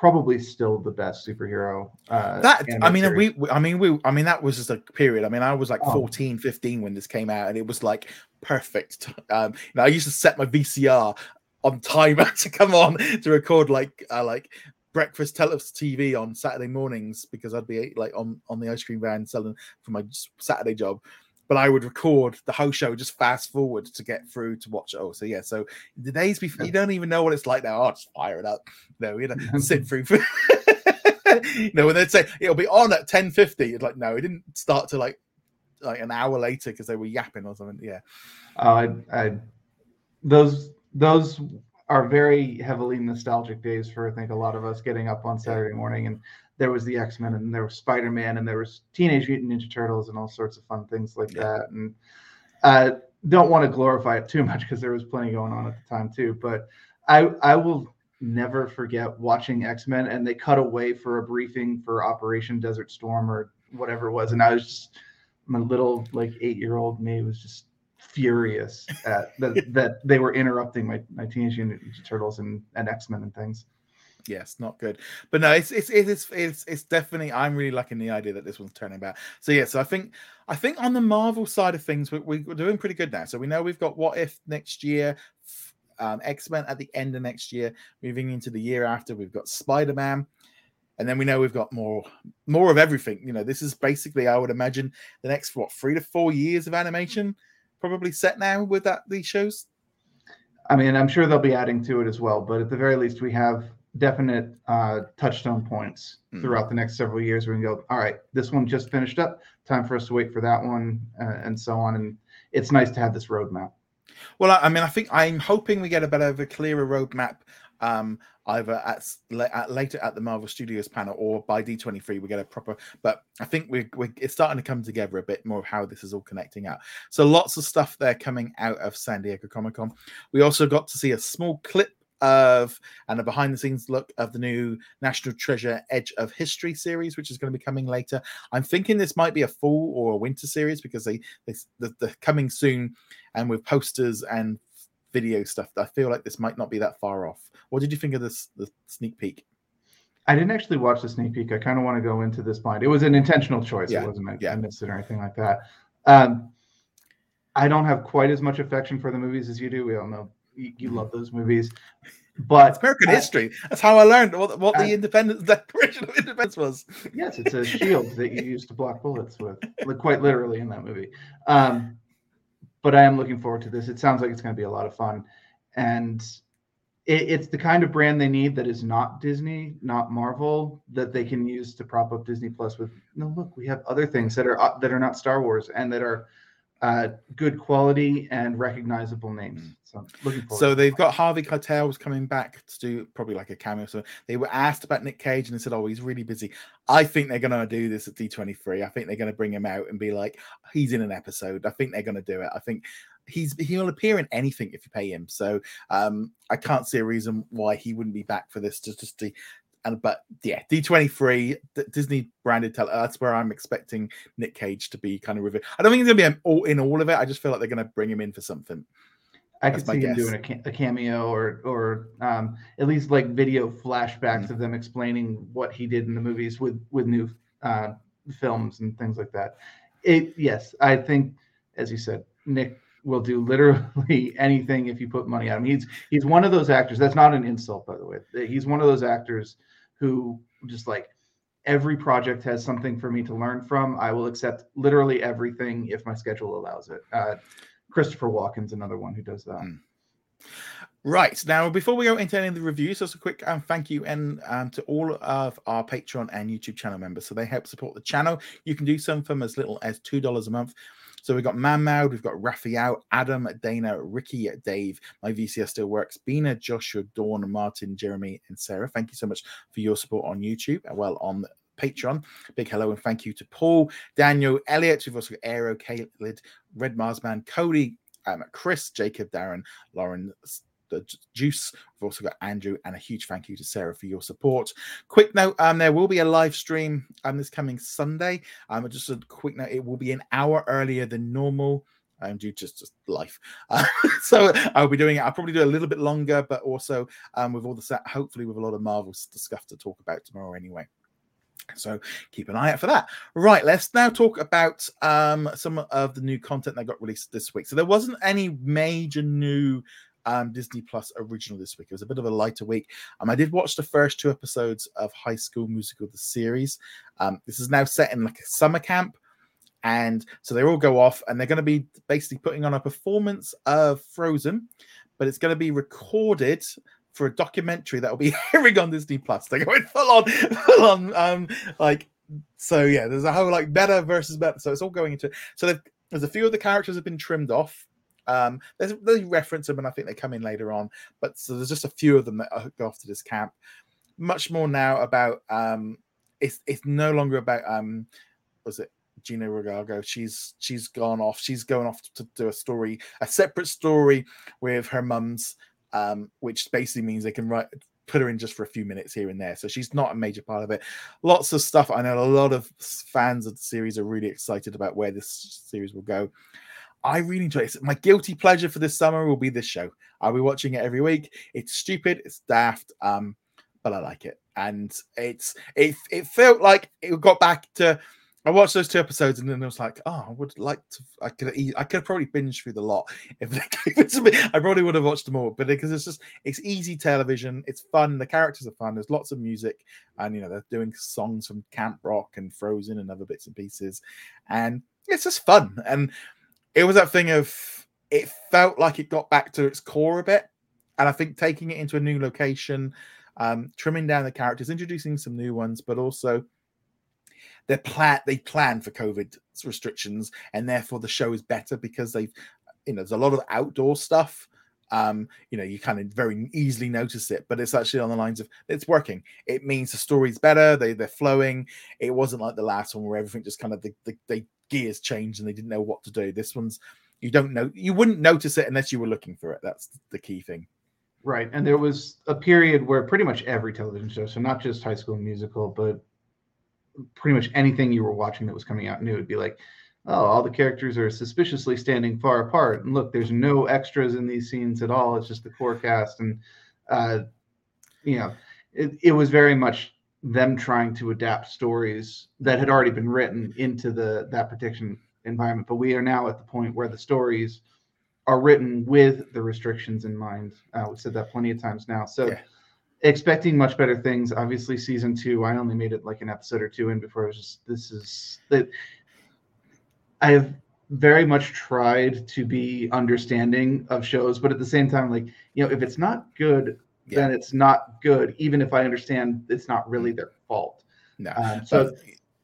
probably still the best superhero. Uh, that i mean we we- i mean we i mean that was just a period i mean i was like Oh. 14 15 when this came out and it was like perfect um you know i used to set my vcr on timer to come on to record like uh, like breakfast television tv on saturday mornings because i'd be like on on the ice cream van selling for my saturday job but I would record the whole show, just fast forward to get through to watch it. Oh, so yeah. So the days before, you don't even know what it's like now. I'll just fire it up. No, you know, sit through. you know, when they'd say it'll be on at ten fifty, it's like no, it didn't start to like like an hour later because they were yapping or something. Yeah, Uh, I, I, those those are very heavily nostalgic days for I think a lot of us getting up on Saturday morning and there was the X Men and there was Spider Man and there was Teenage Mutant Ninja Turtles and all sorts of fun things like Yeah. that. And I don't want to glorify it too much because there was plenty going on at the time too. But I I will never forget watching X Men and they cut away for a briefing for Operation Desert Storm or whatever it was, and I was just my little like eight year old me was just furious at that that they were interrupting my, my Teenage Mutant Ninja Turtles and, and X Men and things. Yes, not good. But no, it's it's it's it's it's definitely. I'm really liking the idea that this one's turning back. So yeah, so I think I think on the Marvel side of things, we, we're doing pretty good now. So we know we've got What If next year. Um, X Men at the end of next year, moving into the year after, we've got Spider Man, and then we know we've got more more of everything. You know, this is basically, I would imagine, the next what three to four years of animation probably set now with that these shows. I mean, I'm sure they'll be adding to it as well, but at the very least, we have definite uh, touchstone points Mm. throughout the next several years. We can go, all right, this one just finished up. Time for us to wait for that one, uh, and so on. And it's nice to have this roadmap. Well, I, mean, I think I'm hoping we get a better, of a clearer roadmap, um, either at, at later at the Marvel Studios panel or by D23 we get a proper. But I think we we it's starting to come together a bit more of how this is all connecting out. So lots of stuff there coming out of San Diego Comic Con. We also got to see a small clip of and a behind the scenes look of the new National Treasure Edge of History series, which is going to be coming later. I'm thinking this might be a fall or a winter series because they, they the, the coming soon and with posters and video stuff. I feel like this might not be that far off. What did you think of this the sneak peek? I didn't actually watch the sneak peek. I kind of want to go into this blind. It was an intentional choice. Yeah, It wasn't I, yeah. I missed it or anything like that. Um, I don't have quite as much affection for the movies as you do. We all know you, you love those movies, but It's American I- history. That's how I learned what, what I- the independence, Declaration of independence was. Yes, it's a shield that you use to block bullets with, like quite literally in that movie. Um, but I am looking forward to this. It sounds like it's going to be a lot of fun, and it, it's the kind of brand they need that is not Disney, not Marvel, that they can use to prop up Disney Plus with. No, look, we have other things that are uh, that are not Star Wars and that are uh, good quality and recognizable names. Mm. So looking forward. So they've got Harvey Keitel's coming back to do probably like a cameo. So they were asked about Nick Cage and they said, "Oh, he's really busy." I think they're going to do this at D23. I think they're going to bring him out and be like, "He's in an episode." I think they're going to do it. I think he's he'll appear in anything if you pay him. So um, I can't see a reason why he wouldn't be back for this. Just just the and but yeah, D23 D- Disney branded tele. That's where I'm expecting Nick Cage to be kind of revealed. I don't think he's going to be all, in all of it. I just feel like they're going to bring him in for something. I That's could see him guess. doing a, a cameo or or um, at least like video flashbacks Mm. of them explaining what he did in the movies with with new uh, films and things like that. It yes, I think as you said, Nick will do literally anything if you put money on him. He's he's one of those actors. That's not an insult, by the way. He's one of those actors who just like every project has something for me to learn from. I will accept literally everything if my schedule allows it. Uh, Christopher Walken's another one who does that. Mm. Right now, before we go into any of the reviews, just a quick um, thank you and um, to all of our Patreon and YouTube channel members. So they help support the channel. You can do some from as little as two dollars a month. So we've got Manmoud, we've got Raphael, Adam, Dana, Ricky, Dave. My VCS still works. Bina, Joshua, Dawn, Martin, Jeremy, and Sarah. Thank you so much for your support on YouTube. and Well, on Patreon. Big hello and thank you to Paul, Daniel, Elliot. We've also got Aero, Caleb, Red Marsman, Cody, um, Chris, Jacob, Darren, Lauren, the Juice. We've also got Andrew, and a huge thank you to Sarah for your support. Quick note: um, there will be a live stream um this coming Sunday. Um, just a quick note: it will be an hour earlier than normal. Um, due to just life, uh, so I'll be doing it. I'll probably do a little bit longer, but also um with all the set, hopefully with a lot of Marvel stuff to talk about tomorrow anyway. So keep an eye out for that. Right, let's now talk about um, some of the new content that got released this week. So there wasn't any major new um, Disney Plus original this week. It was a bit of a lighter week. Um, I did watch the first two episodes of High School Musical, the series. Um, this is now set in like a summer camp. And so they all go off and they're going to be basically putting on a performance of Frozen, but it's going to be recorded for a documentary that will be airing on Disney Plus. They're going full on, full on, um, like so. Yeah, there's a whole like meta versus meta, so it's all going into. So there's a few of the characters have been trimmed off. Um, there's they reference them, and I think they come in later on. But so there's just a few of them that go off to this camp. Much more now about um, it's it's no longer about um, was it Gina Regago? She's she's gone off. She's going off to do a story, a separate story with her mum's um, which basically means they can write put her in just for a few minutes here and there. So she's not a major part of it. Lots of stuff. I know a lot of fans of the series are really excited about where this series will go. I really enjoy it. My guilty pleasure for this summer will be this show. I'll be watching it every week. It's stupid, it's daft, um, but I like it. And it's it it felt like it got back to I watched those two episodes and then I was like, oh, I would like to. I could eat, I could probably binge through the lot if they gave it to me. I probably would have watched them all, but because it's just it's easy television, it's fun. The characters are fun. There's lots of music, and you know they're doing songs from Camp Rock and Frozen and other bits and pieces, and it's just fun. And it was that thing of it felt like it got back to its core a bit, and I think taking it into a new location, um, trimming down the characters, introducing some new ones, but also they plan they plan for COVID restrictions, and therefore the show is better because they've you know there's a lot of outdoor stuff. Um, you know, you kind of very easily notice it, but it's actually on the lines of it's working. It means the story's better, they they're flowing. It wasn't like the last one where everything just kind of the, the, the gears changed and they didn't know what to do. This one's you don't know you wouldn't notice it unless you were looking for it. That's the key thing. Right. And there was a period where pretty much every television show, so not just High School Musical, but pretty much anything you were watching that was coming out new would be like, oh, all the characters are suspiciously standing far apart. And look, there's no extras in these scenes at all. It's just the core cast. And, uh, you know, it, it was very much them trying to adapt stories that had already been written into the that particular environment. But we are now at the point where the stories are written with the restrictions in mind. Uh, we've said that plenty of times now. So Yeah. expecting much better things. Obviously, season two, I only made it like an episode or two in before I was just this is that I have very much tried to be understanding of shows, but at the same time, like, you know, if it's not good, Yeah. then it's not good, even if I understand it's not really their fault. No. Um, so But-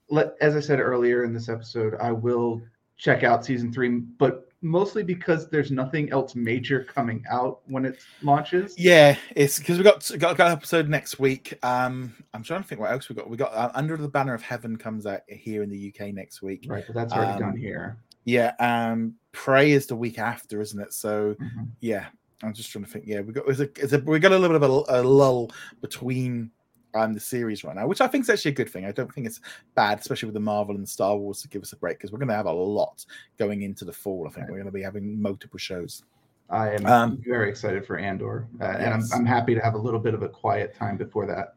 let, as I said earlier in this episode, I will check out season three, but mostly because there's nothing else major coming out when it launches. Yeah, it's because we got got, got an episode next week. Um, I'm trying to think what else we got. We got uh, Under the Banner of Heaven comes out here in the UK next week. Right, but that's already Um, done here. Yeah, um, Prey is the week after, isn't it? So Mhm. yeah, I'm just trying to think. Yeah, we got it's a, it's a we got a little bit of a, a lull between um the series right now, which I think is actually a good thing. I don't think it's bad, especially with the Marvel and Star Wars to give us a break because we're going to have a lot going into the fall. I think we're going to be having multiple shows. I am Um, very excited for Andor, uh, and I'm, I'm happy to have a little bit of a quiet time before that.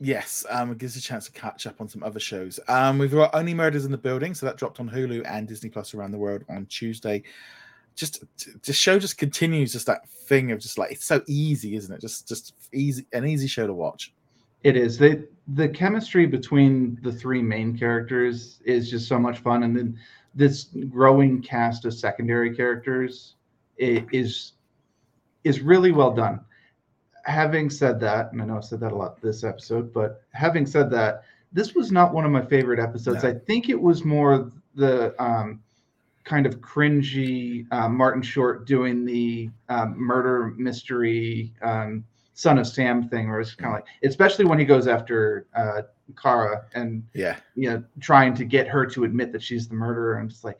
Yes, um, it gives us a chance to catch up on some other shows. Um, we've got Only Murders in the Building, so that dropped on Hulu and Disney Plus around the world on Tuesday. Just the show just continues just that thing of just like it's so easy, isn't it? Just just easy, an easy show to watch. It is. They, the chemistry between the three main characters is just so much fun, and then this growing cast of secondary characters is is really well done. Having said that, and I know I've said that a lot this episode, but having said that, this was not one of my favorite episodes. No. I think it was more the um, kind of cringy uh, Martin Short doing the um, murder mystery um, Son of Sam thing, where it's kind of like, especially when he goes after uh, Kara and Yeah, you know trying to get her to admit that she's the murderer. and just like,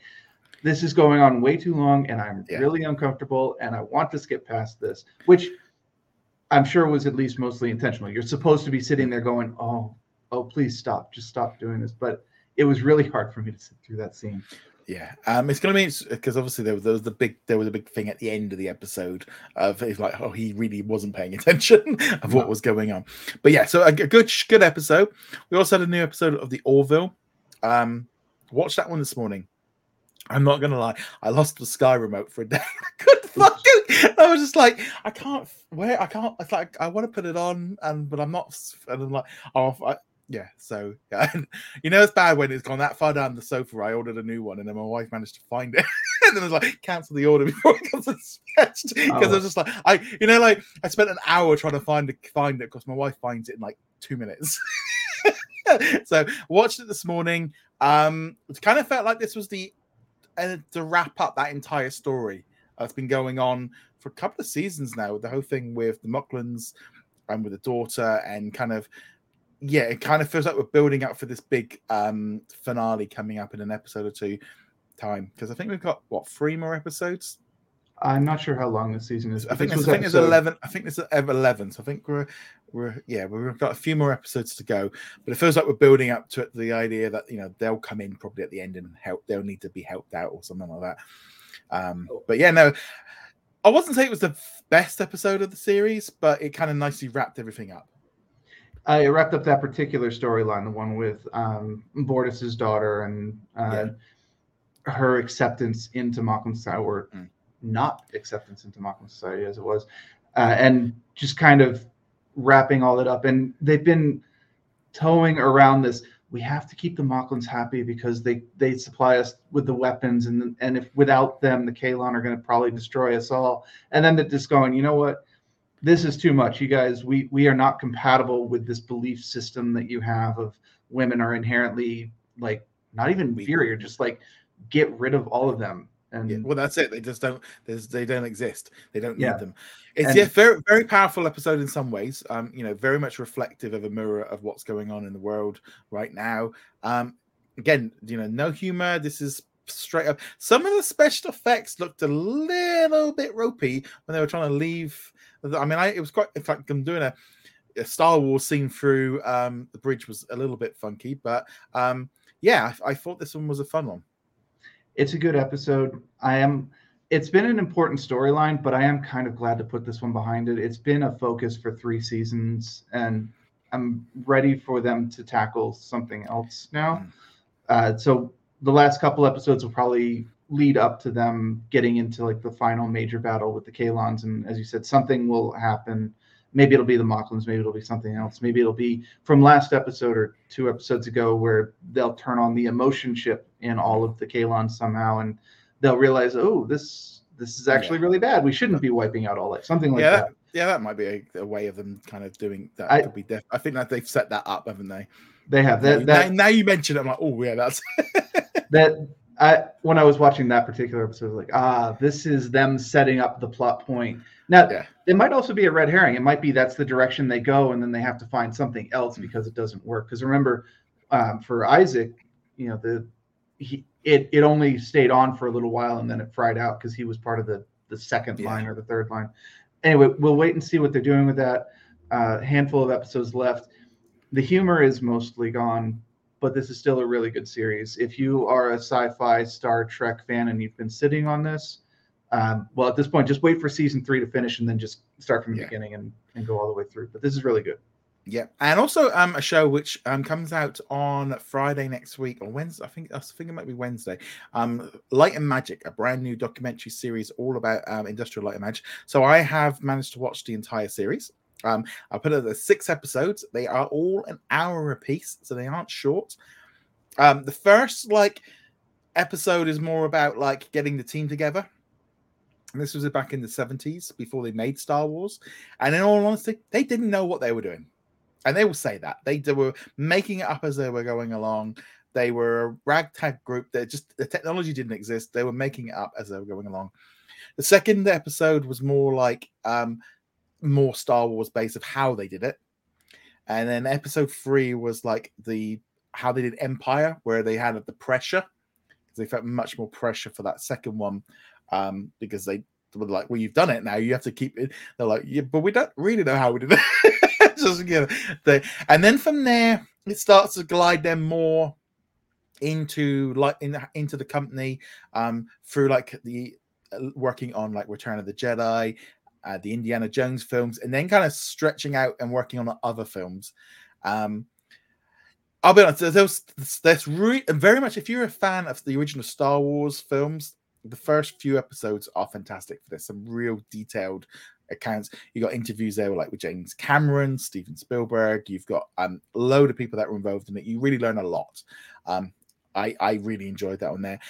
this is going on way too long, and I'm Yeah. really uncomfortable, and I want to skip past this, which I'm sure was at least mostly intentional. You're supposed to be sitting there going, oh, oh, please stop, just stop doing this, but it was really hard for me to sit through that scene. Yeah. Um, it's gonna be because obviously there was, there was the big there was a big thing at the end of the episode of it's like oh he really wasn't paying attention of what was going on. But yeah, so a good good episode. We also had a new episode of the Orville. Um, watched that one this morning. I'm not gonna lie, I lost the Sky remote for a day. I couldn't fucking. I was just like, I can't. Where I can't. It's like I want to put it on, and but I'm not. And I'm like, oh, I, yeah. So yeah, you know it's bad when it's gone that far down the sofa. I ordered a new one, and then my wife managed to find it, and then I was like, cancel the order before it comes dispatched because I Oh. was just like, I, you know, like I spent an hour trying to find it, find it because my wife finds it in like two minutes. so watched it this morning. Um, it kind of felt like this was the uh, to wrap up that entire story that's been going on for a couple of seasons now. The whole thing with the Moclans and with the daughter, and kind of yeah, it kind of feels like we're building up for this big um finale coming up in an episode or two time because I think we've got what three more episodes. I'm not sure how long this season is. I think this there's, I think there's episode- eleven. I think there's eleven. So I think we're we're yeah we've got a few more episodes to go, but it feels like we're building up to it, the idea that you know they'll come in probably at the end and help. They'll need to be helped out or something like that. Um, but yeah, no, I wasn't saying it was the best episode of the series, but it kind of nicely wrapped everything up. I wrapped up that particular storyline, the one with um, Bortus's daughter and uh, her acceptance into Moclan Society, or Mm. not acceptance into Moclan Society as it was, uh, and just kind of wrapping all that up. And they've been towing around this. We have to keep the Moclans happy because they they supply us with the weapons, and and if without them, the Kaylon are going to probably destroy us all. And then they're just going, you know what? This is too much you guys we we are not compatible with this belief system that you have of women are inherently like not even inferior just like get rid of all of them and Yeah, well, that's it. They just don't. They don't exist. They don't Yeah. need them. It's And- yeah, very, very powerful episode in some ways. Um, you know, very much reflective of a mirror of what's going on in the world right now. Um, again, you know, no humor. This is straight up. Some of the special effects looked a little bit ropey when they were trying to leave. I mean, I it was quite. In fact, I'm doing a, a Star Wars scene through um, the bridge was a little bit funky, but um, yeah, I, I thought this one was a fun one. it's a good episode i am it's been an important storyline but i am kind of glad to put this one behind it it's been a focus for three seasons and i'm ready for them to tackle something else now Mm. uh, so the last couple episodes will probably lead up to them getting into like the final major battle with the Kaylons. And as you said, something will happen. Maybe it'll be the Moclans, maybe it'll be something else. Maybe it'll be from last episode or two episodes ago where they'll turn on the emotion chip in all of the Kaylons somehow and they'll realize, oh, this this is actually really bad. We shouldn't be wiping out all that. Something like yeah, that. Yeah, that might be a, a way of them kind of doing that. I- could be def- I think that they've set that up, haven't they? They have now, that that now you mention it, I'm like, oh yeah, that's that I when I was watching that particular episode, I was like, ah, this is them setting up the plot point. Now, Yeah. it might also be a red herring. It might be that's the direction they go, and then they have to find something else Hmm. because it doesn't work. Because remember, um, for Isaac, you know, the he it it only stayed on for a little while, and then it fried out because he was part of the the second Yeah. line or the third line. Anyway, we'll wait and see what they're doing with that. Uh, handful of episodes left. The humor is mostly gone, but this is still a really good series. If you are a sci-fi Star Trek fan and you've been sitting on this, um, well, at this point, just wait for season three to finish and then just start from the Yeah. beginning and, and go all the way through. But this is really good. Yeah, and also um, a show which um, comes out on Friday next week or Wednesday. I think I think it might be Wednesday. Um, Light and Magic, a brand new documentary series all about um, industrial light and magic. So I have managed to watch the entire series. Um, I put it as six episodes. They are all an hour apiece, so they aren't short. Um, the first like episode is more about like getting the team together. And this was back in the 70s before they made Star Wars. And in all honesty, they didn't know what they were doing and they will say that. They, they were making it up as they were going along. They were a ragtag group. That just the technology didn't exist. They were making it up as they were going along. The second episode was more like um more star wars based of how they did it. And then episode three was like the how they did empire where they had the pressure. Because they felt much more pressure for that second one um because they were like well you've done it now. You have to keep it. They're like yeah but we don't really know how we did it just you know, they, and then from there it starts to glide them more into like in into the company um through like the uh, working on like return of the jedi uh, the indiana jones films and then kind of stretching out and working on other films. Um i'll be honest there's there's really very much if you're a fan of the original star wars films the first few episodes are fantastic. There's some real detailed accounts. You got interviews there like with James Cameron, Steven Spielberg. You've got um, a load of people that were involved in it. You really learn a lot. Um, I I really enjoyed that one there.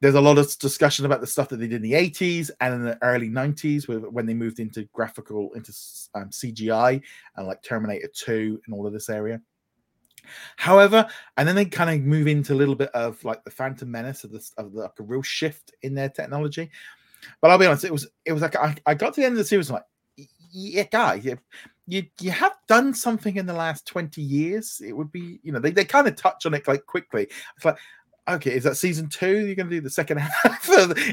There's a lot of discussion about the stuff that they did in the 80s and in the early 90s with, when they moved into graphical into um, CGI and like Terminator 2 and all of this area. However, and then they kind of move into a little bit of like the Phantom Menace of this of like a real shift in their technology. But I'll be honest, it was it was like I, I got to the end of the series, like, yeah, guy, you, you you have done something in the last 20 years. It would be, you know, they, they kind of touch on it like quickly. It's like, okay, is that season two? You're gonna do the second half?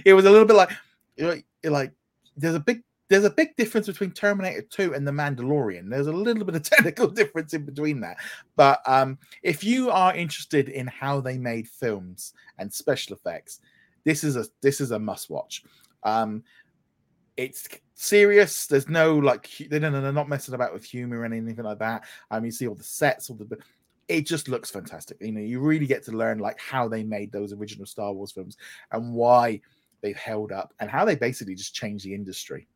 it was a little bit like you're, like there's a big there's a big difference between Terminator 2 and The Mandalorian. There's a little bit of technical difference in between that. But um, if you are interested in how they made films and special effects, this is a this is a must watch. Um, it's serious. There's no like they're not messing about with humor or anything like that. Um, you see all the sets, all the it just looks fantastic. You know, you really get to learn like how they made those original Star Wars films and why they've held up and how they basically just changed the industry.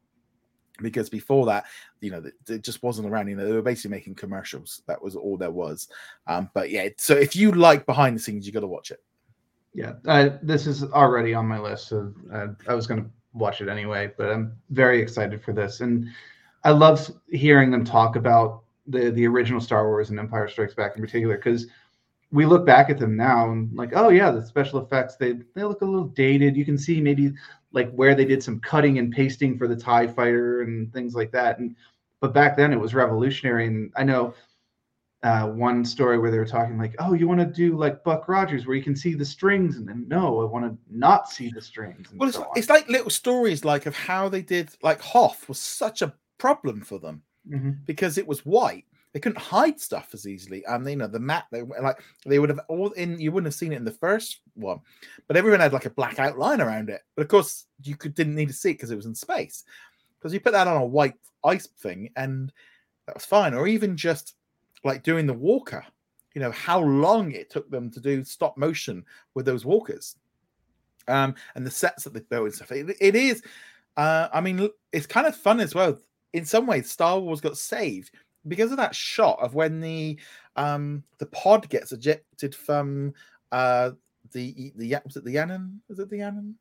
Because before that, you know, it just wasn't around. You know, they were basically making commercials. That was all there was. Um, but yeah, so if you like behind the scenes, you got to watch it. Yeah, this is already on my list. So uh, I was going to watch it anyway, but I'm very excited for this, and I love hearing them talk about the the original Star Wars and Empire Strikes Back in particular because we look back at them now and like, oh yeah, the special effects they they look a little dated. You can see maybe like where they did some cutting and pasting for the Tie Fighter and things like that. And but back then it was revolutionary, and I know uh, one story where they were talking like, "Oh, you want to do like Buck Rogers, where you can see the strings," and then no, I want to not see the strings. Well, it's, so it's like little stories like of how they did. Like Hoth was such a problem for them mm-hmm. because it was white. They couldn't hide stuff as easily. And you know the map, they like they would have all in. You wouldn't have seen it in the first one, but everyone had like a black outline around it. But of course, you could didn't need to see it because it was in space. Because you put that on a white ice thing, and that was fine. Or even just like doing the walker you know how long it took them to do stop motion with those walkers um and the sets that they built and stuff it, it is uh i mean it's kind of fun as well in some ways star wars got saved because of that shot of when the um the pod gets ejected from uh the the was it the Yannon? Is it the Yannon?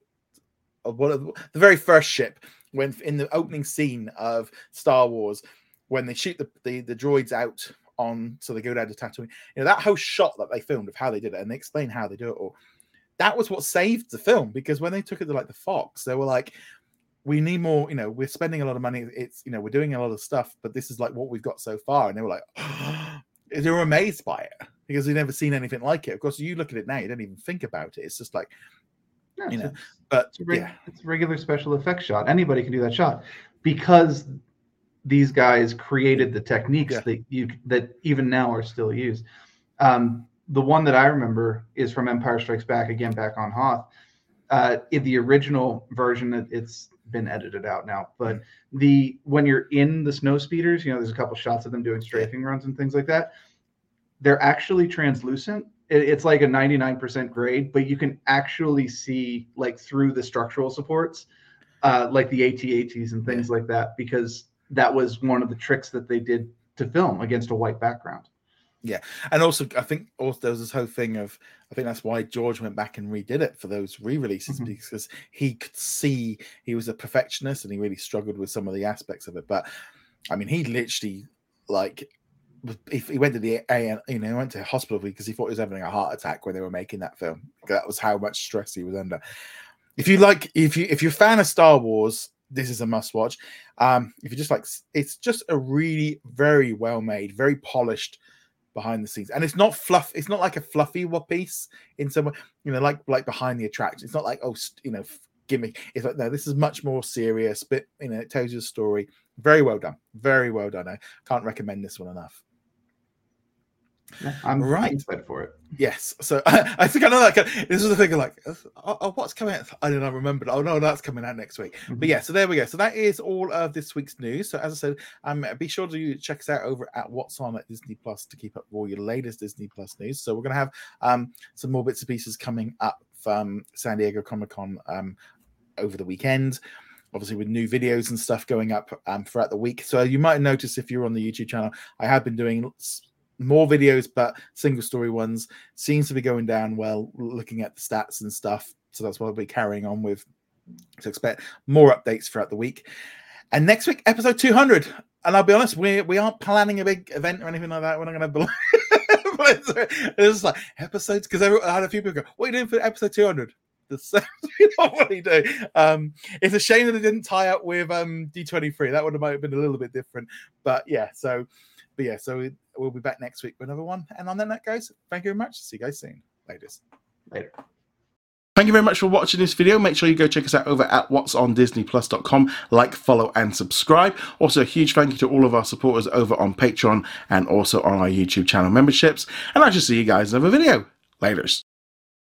Of one of the, the very first ship when in the opening scene of Star Wars when they shoot the, the, the droids out on so they go down to Tatooine. You know that whole shot that they filmed of how they did it, and they explain how they do it all. that was what saved the film because when they took it to like the Fox, they were like, we need more, you know, we're spending a lot of money. It's, you know, we're doing a lot of stuff, but this is like what we've got so far. And they were like, they were amazed by it because they've never seen anything like it. Of course, you look at it now, you don't even think about it. It's just like, Yeah, you know, it's- but it's reg- yeah, it's a regular special effects shot. Anybody can do that shot because these guys created the techniques Yeah. that you that even now are still used. Um, the one that I remember is from Empire Strikes Back again, back on Hoth. Uh, in the original version, it, it's been edited out now, but the when you're in the snow speeders, you know, there's a couple shots of them doing strafing runs and things like that. They're actually translucent. It, it's like a 99% grade, but you can actually see like through the structural supports, uh, like the AT-ATs and things like that, because that was one of the tricks that they did to film against a white background. Yeah, and also I think also there was this whole thing of I think that's why George went back and redid it for those re-releases Mhm. because he could see he was a perfectionist and he really struggled with some of the aspects of it. But I mean, he literally like if he went to the A, you know, he went to hospital because he thought he was having a heart attack when they were making that film. That was how much stress he was under. If you like, if you if you're a fan of Star Wars, this is a must watch. Um, if you just like, it's just a really very well made, very polished behind the scenes, and it's not fluff. It's not like a fluffy piece in some way, you know, like like behind the attraction. It's not like oh, you know, gimmick. It's like no, this is much more serious. But you know, it tells you a story. Very well done. Very well done. I can't recommend this one enough. I'm Right. for it. Yes. So I, I think I know that. This was the thing. of Like, oh, oh, what's coming out? I don't know. Remember? Oh no, that's coming out next week. Mhm. But yeah, so there we go. So that is all of this week's news. So as I said, um, be sure to check us out over at What's On at Disney Plus to keep up with all your latest Disney Plus news. So we're gonna have um some more bits and pieces coming up from San Diego Comic Con um over the weekend. Obviously, with new videos and stuff going up um, throughout the week. So you might notice if you're on the YouTube channel, I have been doing more videos, but single story ones seems to be going down well. Looking at the stats and stuff, so that's what I'll be carrying on with. So expect more updates throughout the week. And next week, episode 200. And I'll be honest, we we aren't planning a big event or anything like that. We're not going to. it's just like episodes because I had a few people go, "What are you doing for episode 200?" The same, what you do. Um, it's a shame that it didn't tie up with um D23. That would have might have been a little bit different. But yeah, so but yeah, so we'll be back next week with another one. And on that note, guys, thank you very much. See you guys soon. Latest. Later. Thank you very much for watching this video. Make sure you go check us out over at what's on disneyplus.com. Like, follow, and subscribe. Also, a huge thank you to all of our supporters over on Patreon and also on our YouTube channel memberships. And I shall see you guys in another video. Laters.